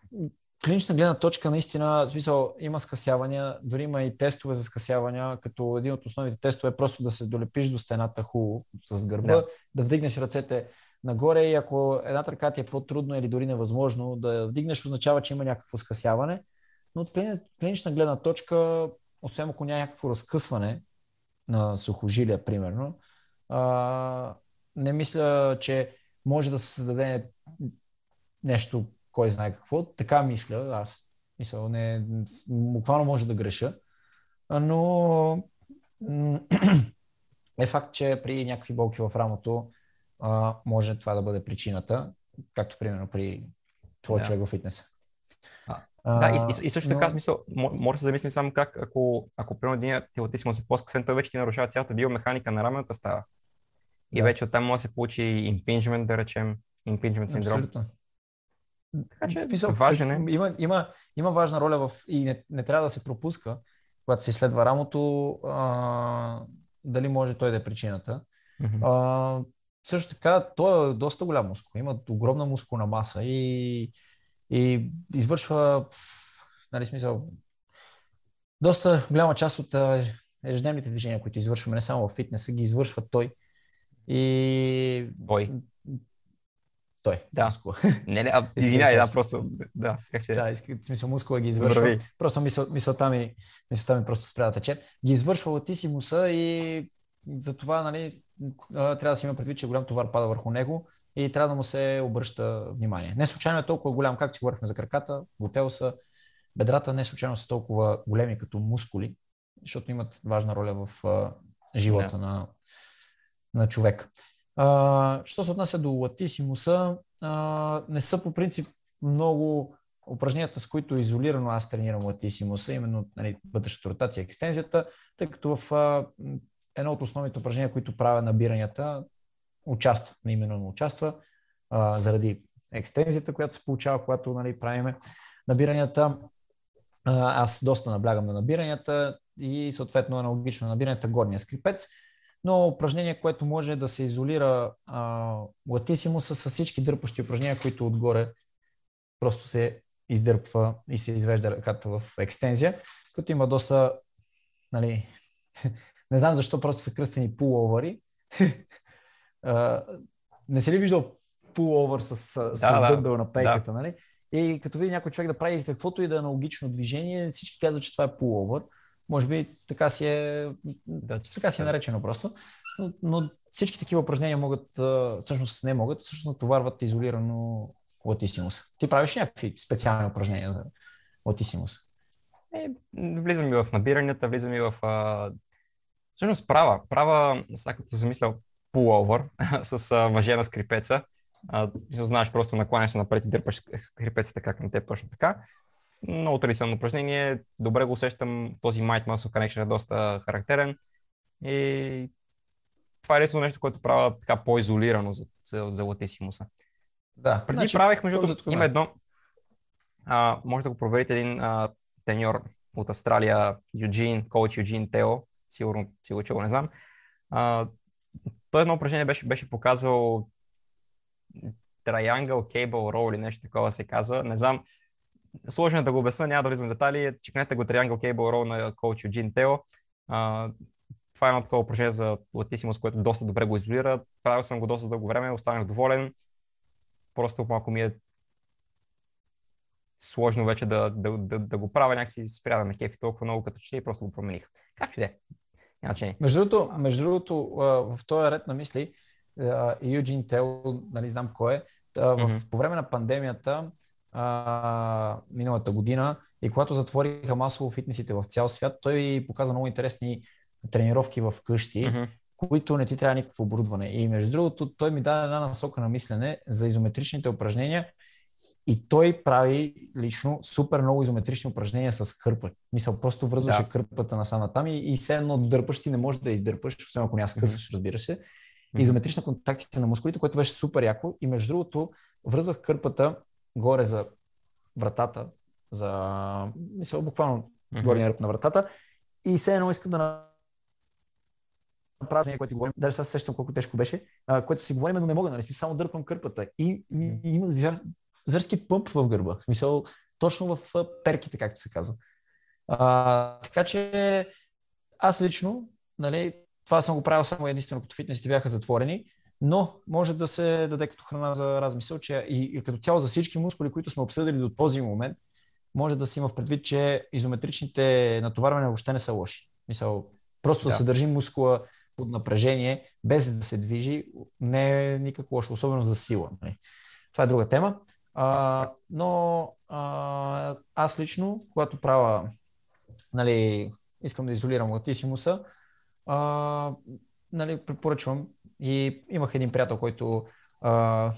клинична гледна точка наистина, в смисъл, има скъсявания, дори има и тестове за скъсявания, като един от основните тестове е просто да се долепиш до стената хубаво с гърба, да, да вдигнеш ръцете нагоре и ако едната ръка ти е по-трудно или дори невъзможно да вдигнеш, означава, че има някакво скъсяване. Но от клинична гледна точка, освен ако няма някакво разкъсване на сухожилия, примерно, а, не мисля, че може да се създаде нещо, кой знае какво. Така мисля, аз мисля, не, буквално може да греша, но е факт, че при някакви болки в рамото а, може това да бъде причината, както примерно при твой да. човек в фитнеса. А, да, и, и, и също така, но... смисъл, може да се замислим само как, ако, ако примерно един телатисмо се по-скъсен, той вече ти нарушава цялата биомеханика на рамената става. И да. вече оттам може да се получи impingement, да речем, impingement синдром. Абсолютно. Така че Мисъл, важен е. Има, има, има важна роля в... и не, не трябва да се пропуска, когато се изследва рамото, а, дали може той да е причината. Mm-hmm. А, също така, той е доста голям мускул. Има огромна мускулна маса и, и извършва, нали смисъл, доста голяма част от ежедневните движения, които извършваме, не само в фитнеса, ги извършва той. И... Той. Той. Да. Мускула. Не, не, а, извинявай, да, просто, да, как ще... Да, в смисъл мускула ги извършва. Здрави. Просто мисъл, мисълта, ми, мисълта ми просто спря да тече. Ги извършва латисимуса и за това, нали, трябва да си има предвид, че голям товар пада върху него и трябва да му се обръща внимание. Не случайно е толкова голям, както си говорихме за краката, готелса, бедрата не случайно са толкова големи като мускули, защото имат важна роля в живота yeah. на, на човек. А, що се отнася до латисимуса, а, не са по принцип много упражненията, с които изолирано аз тренирам латисимуса, именно нали, вътрешната ротация, екстензията, тъй като в а, едно от основните упражнения, които правя набиранията, участва, не именно участва, а, заради екстензията, която се получава, когато нали, правиме набиранията. А, аз доста наблягам на набиранията и съответно аналогично на набиранията горния скрипец но упражнение, което може да се изолира а, латисимуса с всички дърпащи упражнения, които отгоре просто се издърпва и се извежда ръката в екстензия, като има доста, нали, не знам защо просто са кръстени пуловари. не си ли виждал пуловър с, с, да, с дъмбел на пейката, да. нали? И като види някой човек да прави каквото и да е аналогично движение, всички казват, че това е пуловър. Може би така си е, да, така си е наречено просто. Но, но всички такива упражнения могат, всъщност не могат, всъщност натоварват изолирано латисимус. Ти правиш някакви специални упражнения за латисимус? Е, влизам и в набиранията, влизам и в... А... Всъщност права. Права, сега като замислял пуловър с а, мъже на скрипеца. А, знаеш, просто накланяш се напред и дърпаш скрипецата как на теб точно така. Много традиционно упражнение. Добре го усещам. Този Might Muscle Connection е доста характерен. И това е единствено нещо, което правя така по-изолирано за, за, за латисимуса. Да. Преди значи, правих, между другото, има едно, а, може да го проверите един а, треньор от Австралия, Юджин, коуч Юджин Тео, сигурно си го чул, не знам. А, той едно упражнение беше, беше показвал Triangle Cable Roll или нещо такова се казва. Не знам, сложно е да го обясня, няма да влизам в детайли. Чекнете го Triangle Cable Roll на коуч Юджин Тео. А, това е едно такова упражнение за латисимус, което доста добре го изолира. Правил съм го доста дълго време, останах доволен. Просто малко ми е сложно вече да, да, да, да го правя някакси спря да ме кефи толкова много като че и просто го промених. Как и да е. Между другото, между другото, в този ред на мисли, Юджин Тел, нали знам кой е, в, mm-hmm. по време на пандемията а, миналата година и когато затвориха масово фитнесите в цял свят, той показа много интересни тренировки в къщи, mm-hmm. които не ти трябва никакво оборудване. И между другото, той ми даде една насока на мислене за изометричните упражнения и той прави лично супер много изометрични упражнения с кърпа. Мисъл, просто връзваше да. кърпата на там и, и все едно дърпаш ти не можеш да издърпаш, освен ако няма скъсаш, разбира се. Изометрична контакция на мускулите, което беше супер яко. И между другото, връзвах кърпата горе за вратата, за, мисля, буквално mm-hmm. горния ръб на вратата. И все едно искам да направя което говорим, даже сега сещам колко тежко беше, а, което си говорим, но не мога, нали, само дърпам кърпата. И, и, имах зверски пъмп в гърба. В смисъл, точно в перките, както се казва. А, така че аз лично, нали, това съм го правил само единствено като фитнесите бяха затворени, но може да се даде като храна за размисъл, че и, и като цяло за всички мускули, които сме обсъдили до този момент, може да се има в предвид, че изометричните натоварвания въобще не са лоши. Мисъл, просто да, да се държи мускула под напрежение, без да се движи, не е никак лошо, особено за сила. Нали. Това е друга тема. А, но а, аз лично, когато правя, нали, искам да изолирам латисимуса, а, нали, препоръчвам и имах един приятел, който а,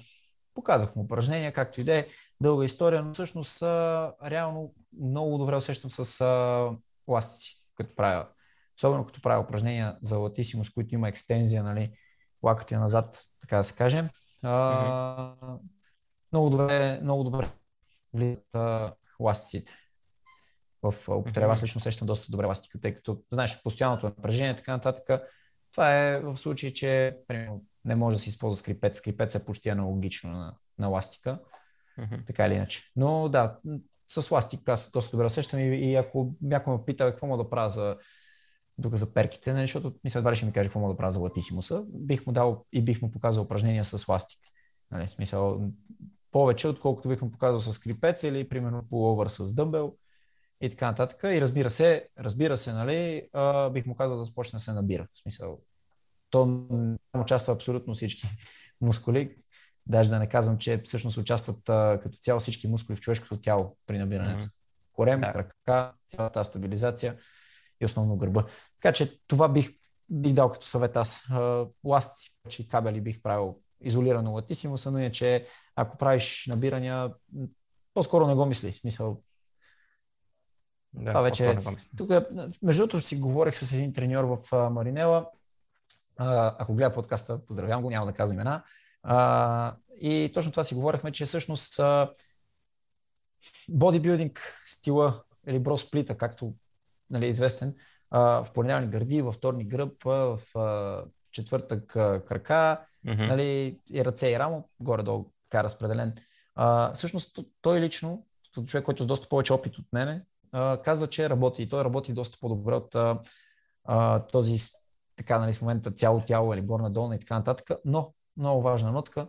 показах му упражнения, както и да е, дълга история, но всъщност а, реално много добре усещам с а, ластици, като правя. Особено като правя упражнения за латисимус, които има екстензия, нали, лакътя назад, така да се каже. А, mm-hmm много добре, много добре влизат ластиците в употреба. Аз лично сещам доста добре ластика, тъй като знаеш постоянното напрежение и така нататък. Това е в случай, че примерно, не може да се използва скрипец. Скрипец е почти аналогично на, на ластика. Mm-hmm. Така или иначе. Но да, с ластик аз доста добре усещам и, и ако някой ме пита какво мога да правя за тук за перките, нали, защото мисля, едва ли ще ми каже какво мога да правя за латисимуса, бих му дал и бих му показал упражнения с ластик. Нали, смисъл, повече, отколкото бихме показал с крипец или примерно пуловър с дъмбел и така нататък. И разбира се, разбира се, нали, а, бих му казал да започне да се набира. В смисъл, то участва абсолютно всички мускули. Даже да не казвам, че всъщност участват а, като цяло всички мускули в човешкото тяло при набирането. Mm-hmm. Корем, да. крака, цялата стабилизация и основно гърба. Така че това бих, бих дал като съвет аз. Ластици, че кабели бих правил изолирано латисимуса, но иначе ако правиш набирания, по-скоро не го мисли. Смисъл, да, това вече. Тук, между другото, си говорих с един треньор в Маринела. ако гледа подкаста, поздравявам го, няма да казвам имена. и точно това си говорихме, че всъщност бодибилдинг стила или бро сплита, както нали, е известен, в понеделник гърди, във вторник гръб, в четвъртък крака, mm-hmm. нали, и ръце и рамо, горе-долу така разпределен. А, всъщност той лично, като човек, който е с доста повече опит от мене, казва, че работи и той работи доста по-добре от а, а, този така, нали, в момента цяло тяло или горна долна и така нататък, но, много важна нотка,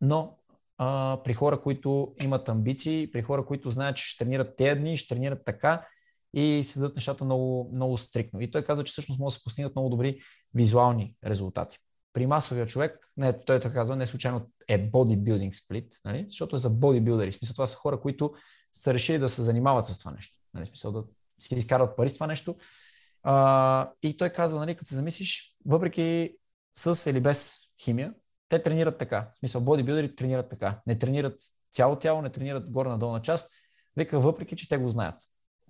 но а, при хора, които имат амбиции, при хора, които знаят, че ще тренират тези дни, ще тренират така и седат нещата много, много стрикно. И той каза, че всъщност може да се постигнат много добри визуални резултати при масовия човек, не, той така казва, не случайно е бодибилдинг сплит, нали? защото е за бодибилдери. Смисъл, това са хора, които са решили да се занимават с това нещо. Нали? Смисъл, да си изкарват пари с това нещо. А, и той казва, нали, като се замислиш, въпреки с или без химия, те тренират така. В смисъл, бодибилдери тренират така. Не тренират цяло тяло, не тренират горна-долна част. Вика, въпреки, че те го знаят.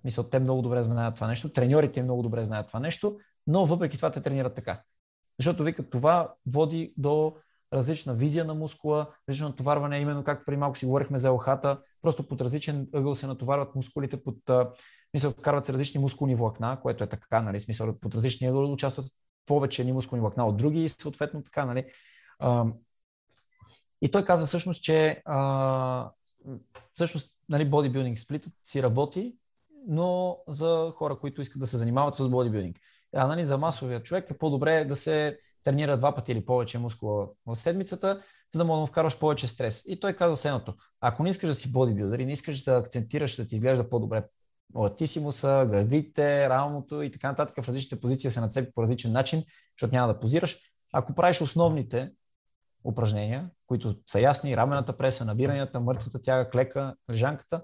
Мисля, те много добре знаят това нещо, треньорите много добре знаят това нещо, но въпреки това те тренират така. Защото вика, това води до различна визия на мускула, различно натоварване, именно както преди малко си говорихме за елхата, просто под различен ъгъл се натоварват мускулите, под, мисъл, вкарват се различни мускулни влакна, което е така, нали, смисъл, под различни ъгъл участват повече ни мускулни влакна от други и съответно така, нали. И той каза всъщност, че всъщност нали, бодибилдинг сплитът си работи, но за хора, които искат да се занимават с бодибилдинг. А, нали, за масовия човек е по-добре да се тренира два пъти или повече мускула в седмицата, за да му вкарваш повече стрес. И той каза следното. Ако не искаш да си бодибилдър и не искаш да акцентираш да ти изглежда по-добре латисимуса, гърдите, рамото и така нататък в различните позиции се нацепи по различен начин, защото няма да позираш. Ако правиш основните упражнения, които са ясни, рамената преса, набиранията, мъртвата тяга, клека, лежанката,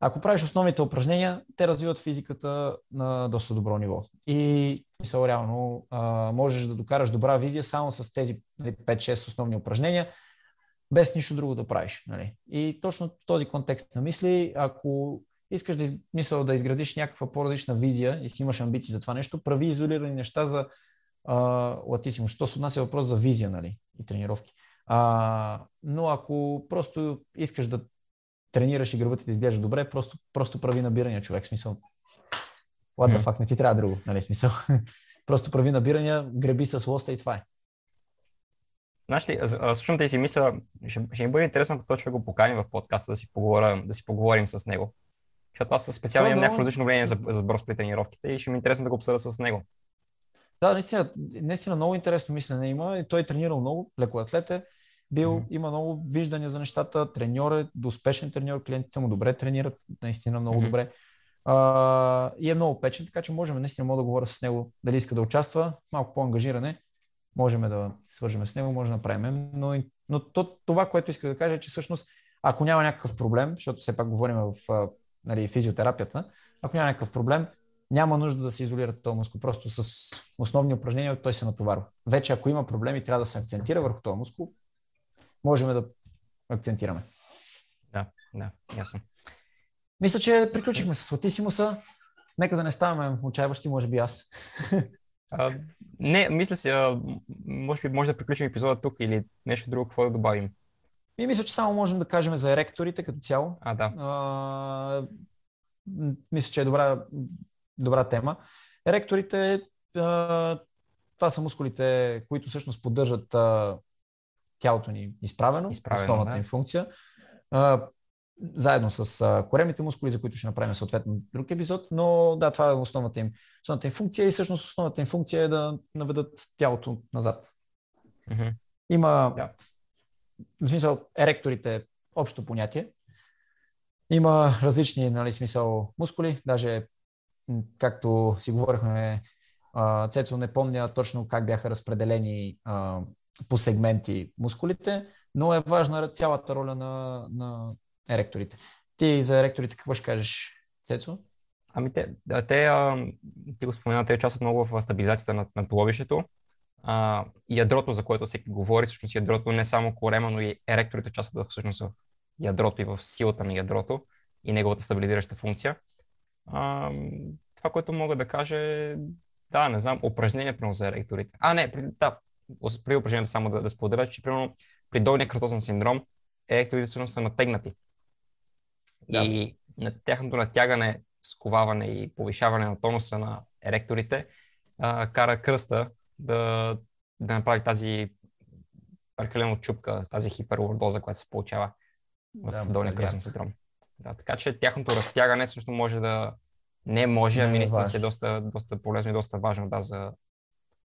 ако правиш основните упражнения, те развиват физиката на доста добро ниво. И мисъл, реално а, можеш да докараш добра визия само с тези 5-6 нали, основни упражнения, без нищо друго да правиш. Нали. И точно в този контекст на мисли, ако искаш да, мисъл, да изградиш някаква по-различна визия и си имаш амбиции за това нещо, прави изолирани неща за а, латисимо. Що се отнася въпрос за визия нали, и тренировки. А, но ако просто искаш да тренираш и гърбът ти да изглежда добре, просто, просто прави набирания човек. Смисъл. What the fuck, не ти трябва друго, нали смисъл. просто прави набирания, греби с лоста и това е. Знаеш ли, слушам те си мисля, ще, ще ми бъде интересно, ако точно го покани в подкаста да си, поговоря, да си поговорим с него. Защото аз специално имам някакво различно мнение за, за брос при тренировките и ще ми е интересно да го обсъда с него. Да, наистина, наистина много интересно мислене има той е тренирал много, леко атлет е бил, mm-hmm. има много виждания за нещата, треньор е, успешен треньор, клиентите му добре тренират, наистина много mm-hmm. добре. А, и е много печен, така че можем наистина мога да говоря с него дали иска да участва, малко по-ангажиране, можем да свържем с него, може да направим, но, но то, това, което иска да кажа е, че всъщност ако няма някакъв проблем, защото все пак говорим в нали, физиотерапията, ако няма някакъв проблем, няма нужда да се изолира този мускул, просто с основни упражнения той се натоварва. Вече ако има проблеми, трябва да се акцентира върху този мускул, можем да акцентираме. Да, да, ясно. Мисля, че приключихме с Латисимуса. Нека да не ставаме отчаяващи, може би аз. А, не, мисля си, а, може би може да приключим епизода тук или нещо друго, какво да добавим. И мисля, че само можем да кажем за еректорите като цяло. А, да. А, мисля, че е добра, добра тема. Еректорите, а, това са мускулите, които всъщност поддържат а, тялото ни изправено, изправено основната да. им функция. А, заедно с а, коремните мускули, за които ще направим съответно друг епизод, но да, това е основната им, основната им функция и всъщност основната им функция е да наведат тялото назад. Mm-hmm. Има, да. в смисъл, еректорите общо понятие. Има различни, нали, смисъл, мускули, даже както си говорихме, Цецо не помня точно как бяха разпределени а, по сегменти мускулите, но е важна цялата роля на, на еректорите. Ти за еректорите какво ще кажеш, Цецо? Ами те, те а, ти го спомена, те участват много в стабилизацията на, на туловището. А, ядрото, за което всеки говори, всъщност ядрото не само корема, но и еректорите участват всъщност в ядрото и в силата на ядрото и неговата стабилизираща функция. А, това, което мога да кажа е, да, не знам, упражнение прямо за еректорите. А, не, да, при упражнението само да, да споделя, че примерно при долния кръстосен синдром еректорите всъщност са натегнати. Да. И на тяхното натягане, сковаване и повишаване на тонуса на еректорите а, кара кръста да, да направи тази прекалено чупка, тази хиперлордоза, която се получава в да, долния кръстен синдром. Да, така че тяхното разтягане също може да не може, ами наистина си е доста, доста полезно и доста важно да, за,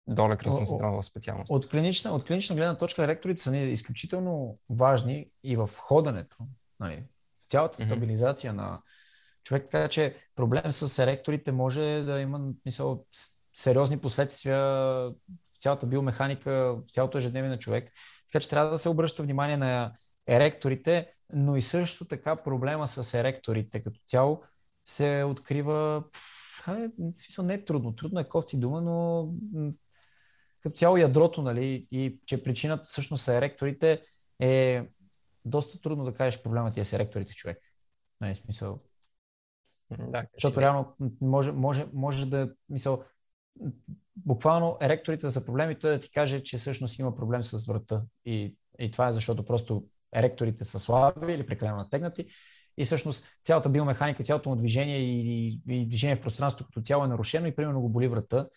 доле кръстна централна специалност. От клинична, от клинична гледна точка ректорите са изключително важни и в ходенето, нали, в цялата стабилизация mm-hmm. на човек, така че проблем с еректорите може да има мисъл, сериозни последствия в цялата биомеханика, в цялото ежедневие на човек. Така че трябва да се обръща внимание на еректорите, но и също така проблема с еректорите като цяло се открива. А, в смисъл не е трудно. Трудно е кофти дума, но като цяло ядрото, нали, и че причината всъщност са еректорите, е доста трудно да кажеш проблема ти е с еректорите човек. Не, нали, смисъл. Да, Защото реално може, може, може да, мисъл, буквално еректорите да са проблеми, той да ти каже, че всъщност има проблем с врата. И, и това е защото просто еректорите са слаби или прекалено натегнати. И всъщност цялата биомеханика, цялото му движение и, и, и движение в пространството като цяло е нарушено и примерно го боли врата.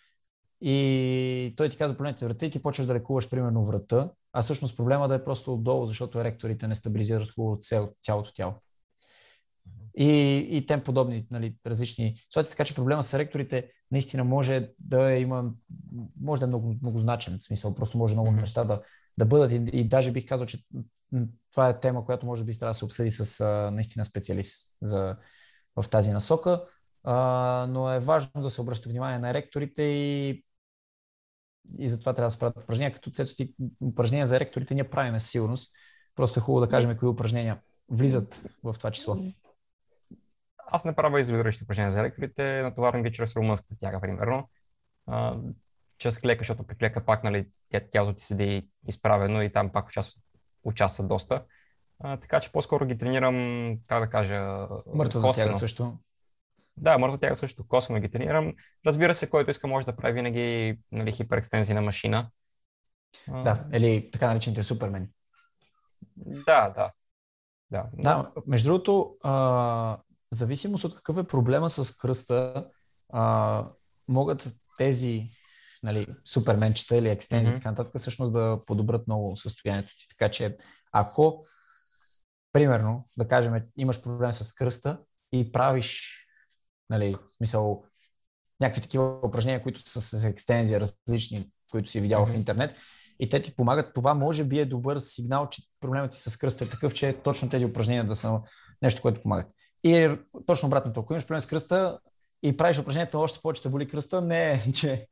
И той ти казва проблемите врата и ти почваш да лекуваш примерно врата, а всъщност проблема да е просто отдолу, защото еректорите не стабилизират хубаво цялото тяло и, и тем подобни нали, различни ситуации. Така че проблема с ректорите наистина може да има, може да е много, многозначен, в смисъл, просто може много mm-hmm. неща да, да бъдат и, и даже бих казал, че това е тема, която може би трябва да се обсъди с а, наистина специалист за, в тази насока, а, но е важно да се обръща внимание на ректорите и и затова трябва да се правят упражнения. Като цето ти упражнения за ректорите ние правиме със сигурност. Просто е хубаво да кажем кои упражнения влизат в това число аз не правя изолиращи упражнения за ректорите, натоварвам ги чрез румънската тяга, примерно. А, чрез клека, защото при клека пак нали, тялото ти седи изправено и там пак участва, участва доста. А, така че по-скоро ги тренирам, как да кажа, Мъртвата тяга също. Да, мъртва тяга също косвено ги тренирам. Разбира се, който иска може да прави винаги нали, хиперекстензия на машина. Да, или така наречените супермени. Да, да. Да, да между другото, а, зависимост от какъв е проблема с кръста, а, могат тези нали, суперменчета или екстензии mm-hmm. така нататък всъщност да подобрат много състоянието ти. Така че ако, примерно, да кажем, имаш проблем с кръста и правиш, нали, в смисъл, някакви такива упражнения, които са с екстензия различни, които си видял mm-hmm. в интернет, и те ти помагат, това може би е добър сигнал, че проблемът ти с кръста е такъв, че точно тези упражнения да са нещо, което помагат. И е точно обратното. Ако имаш проблем с кръста и правиш упражнението, още повече да боли кръста, не е, че,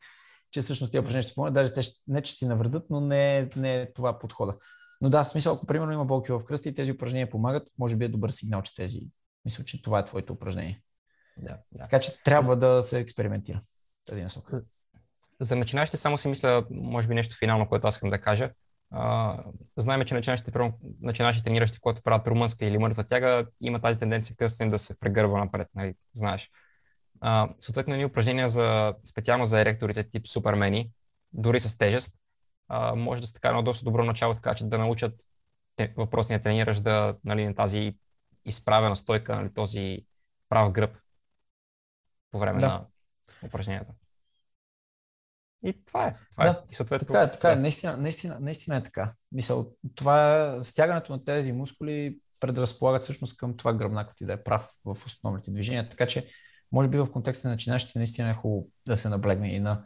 че всъщност тези упражнения ще помогнат, даже те не, че ти навредят, но не, е, не е това подхода. Но да, в смисъл, ако примерно има болки в кръста и тези упражнения помагат, може би е добър сигнал, че тези, мисля, че това е твоето упражнение. Да. Така че трябва да се експериментира тази насока. За начинащите само си мисля, може би нещо финално, което аз искам да кажа. Uh, знаем, че начинащите, начинащи трениращи, които правят румънска или мъртва тяга, има тази тенденция им да се прегърва напред, нали, знаеш. Uh, съответно, ни упражнения за, специално за еректорите тип супермени, дори с тежест, uh, може да се така едно доста добро начало, така че да научат въпросния трениращ да, нали, на тази изправена стойка, нали, този прав гръб по време да. на упражненията. И това е. Това е. да, е. И съответно, така е, така е. Наистина, наистина, наистина е така. Мисъл, това е, стягането на тези мускули предразполагат всъщност към това гръбнакът ти да е прав в основните движения. Така че, може би в контекста на начинащите наистина е хубаво да се наблегне и на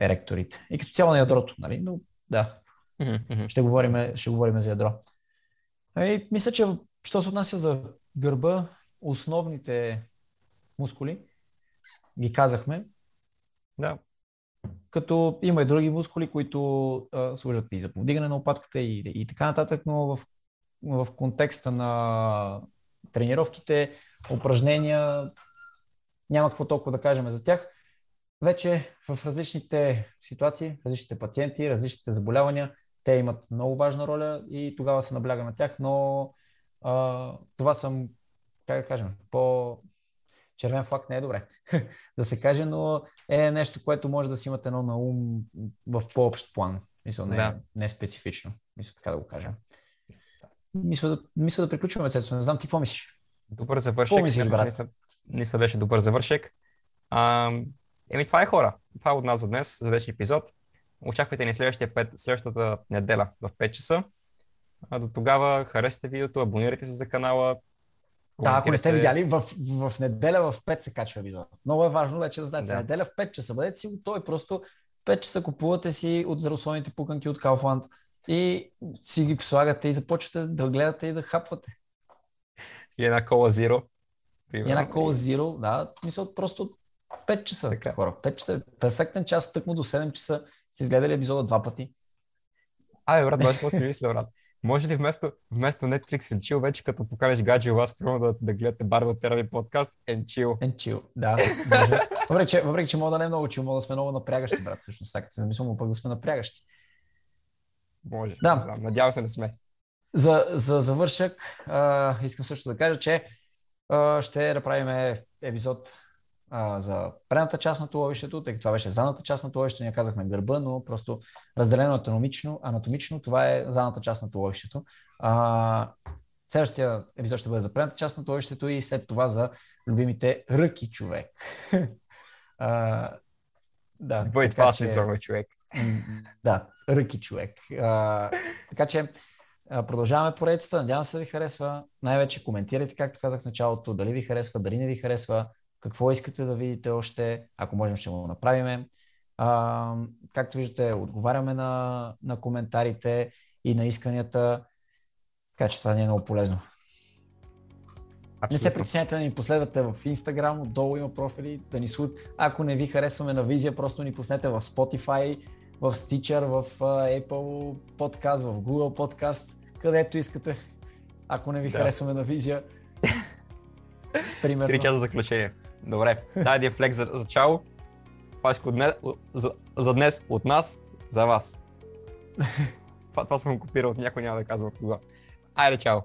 еректорите. И като цяло на ядрото, нали? Но да, mm-hmm. ще, говорим, ще говорим за ядро. И мисля, че що се отнася за гърба, основните мускули ги казахме. Да като има и други мускули, които а, служат и за повдигане на опатката и, и така нататък, но в, в контекста на тренировките, упражнения, няма какво толкова да кажем за тях. Вече в различните ситуации, различните пациенти, различните заболявания, те имат много важна роля и тогава се набляга на тях, но а, това съм, как да кажем, по, червен флаг не е добре да се каже, но е нещо, което може да си имате едно на ум в по-общ план. Мисля, не, да. не специфично. Мисля така да го кажа. Мисля да, мисля да приключваме, Цецо. Не знам ти какво мислиш. Добър завършек. Мислиш, брат? Мисля, беше добър завършек. А, еми, това е хора. Това е от нас за днес, за днешния епизод. Очаквайте ни следващия пет, следващата неделя в 5 часа. А до тогава харесате видеото, абонирайте се за канала, да, ако не сте видяли, в, в, неделя в 5 се качва епизод. Много е важно вече да знаете. Да. Неделя в 5 часа. Бъдете си готови. Просто 5 часа купувате си от здравословните пуканки от Kaufland и си ги слагате и започвате да гледате и да хапвате. И една кола зиро. И една кола зиро, да. Мисля, просто 5 часа. Така. Хора. 5 часа. Перфектен час, тъкмо до 7 часа. Сте изгледали епизода два пъти. Абе, брат, може какво си мисля, брат. Може ли вместо, вместо Netflix and chill, вече като поканеш гадже у вас, примерно да, да гледате Барбел Терави подкаст and chill? And chill, да. Въпреки, че, въпреки, че мога да не е много chill, мога да сме много напрягащи, брат, всъщност. Сега се замислям, пък да сме напрягащи. Може. Да. Не знам. Надявам се не сме. За, за завършък, а, искам също да кажа, че а, ще направим епизод а, за предната част на туловището, тъй като това беше задната част на туловището, ние казахме гърба, но просто разделено анатомично, анатомично това е задната част на туловището. А, следващия епизод ще бъде за предната част на туловището и след това за любимите ръки човек. а, да. Бъде това че... човек. Да, ръки човек. А, така че Продължаваме поредицата. Надявам се да ви харесва. Най-вече коментирайте, както казах в началото, дали ви харесва, дали не ви харесва, какво искате да видите още. Ако можем, ще го направим. А, както виждате, отговаряме на, на коментарите и на исканията. Така че това не е много полезно. Абсолютно. Не се притесняйте да ни последвате в Instagram, отдолу има профили, да ни слуд. Ако не ви харесваме на визия, просто ни пуснете в Spotify, в Stitcher, в Apple Podcast, в Google Podcast където искате, ако не ви да. харесваме на визия. Примерно. Три часа заключение. Добре, дай един флекс за, за чао. Пачко днес, за, за днес от нас, за вас. това, това съм копирал от някой, няма да казвам кога. Айде, чао!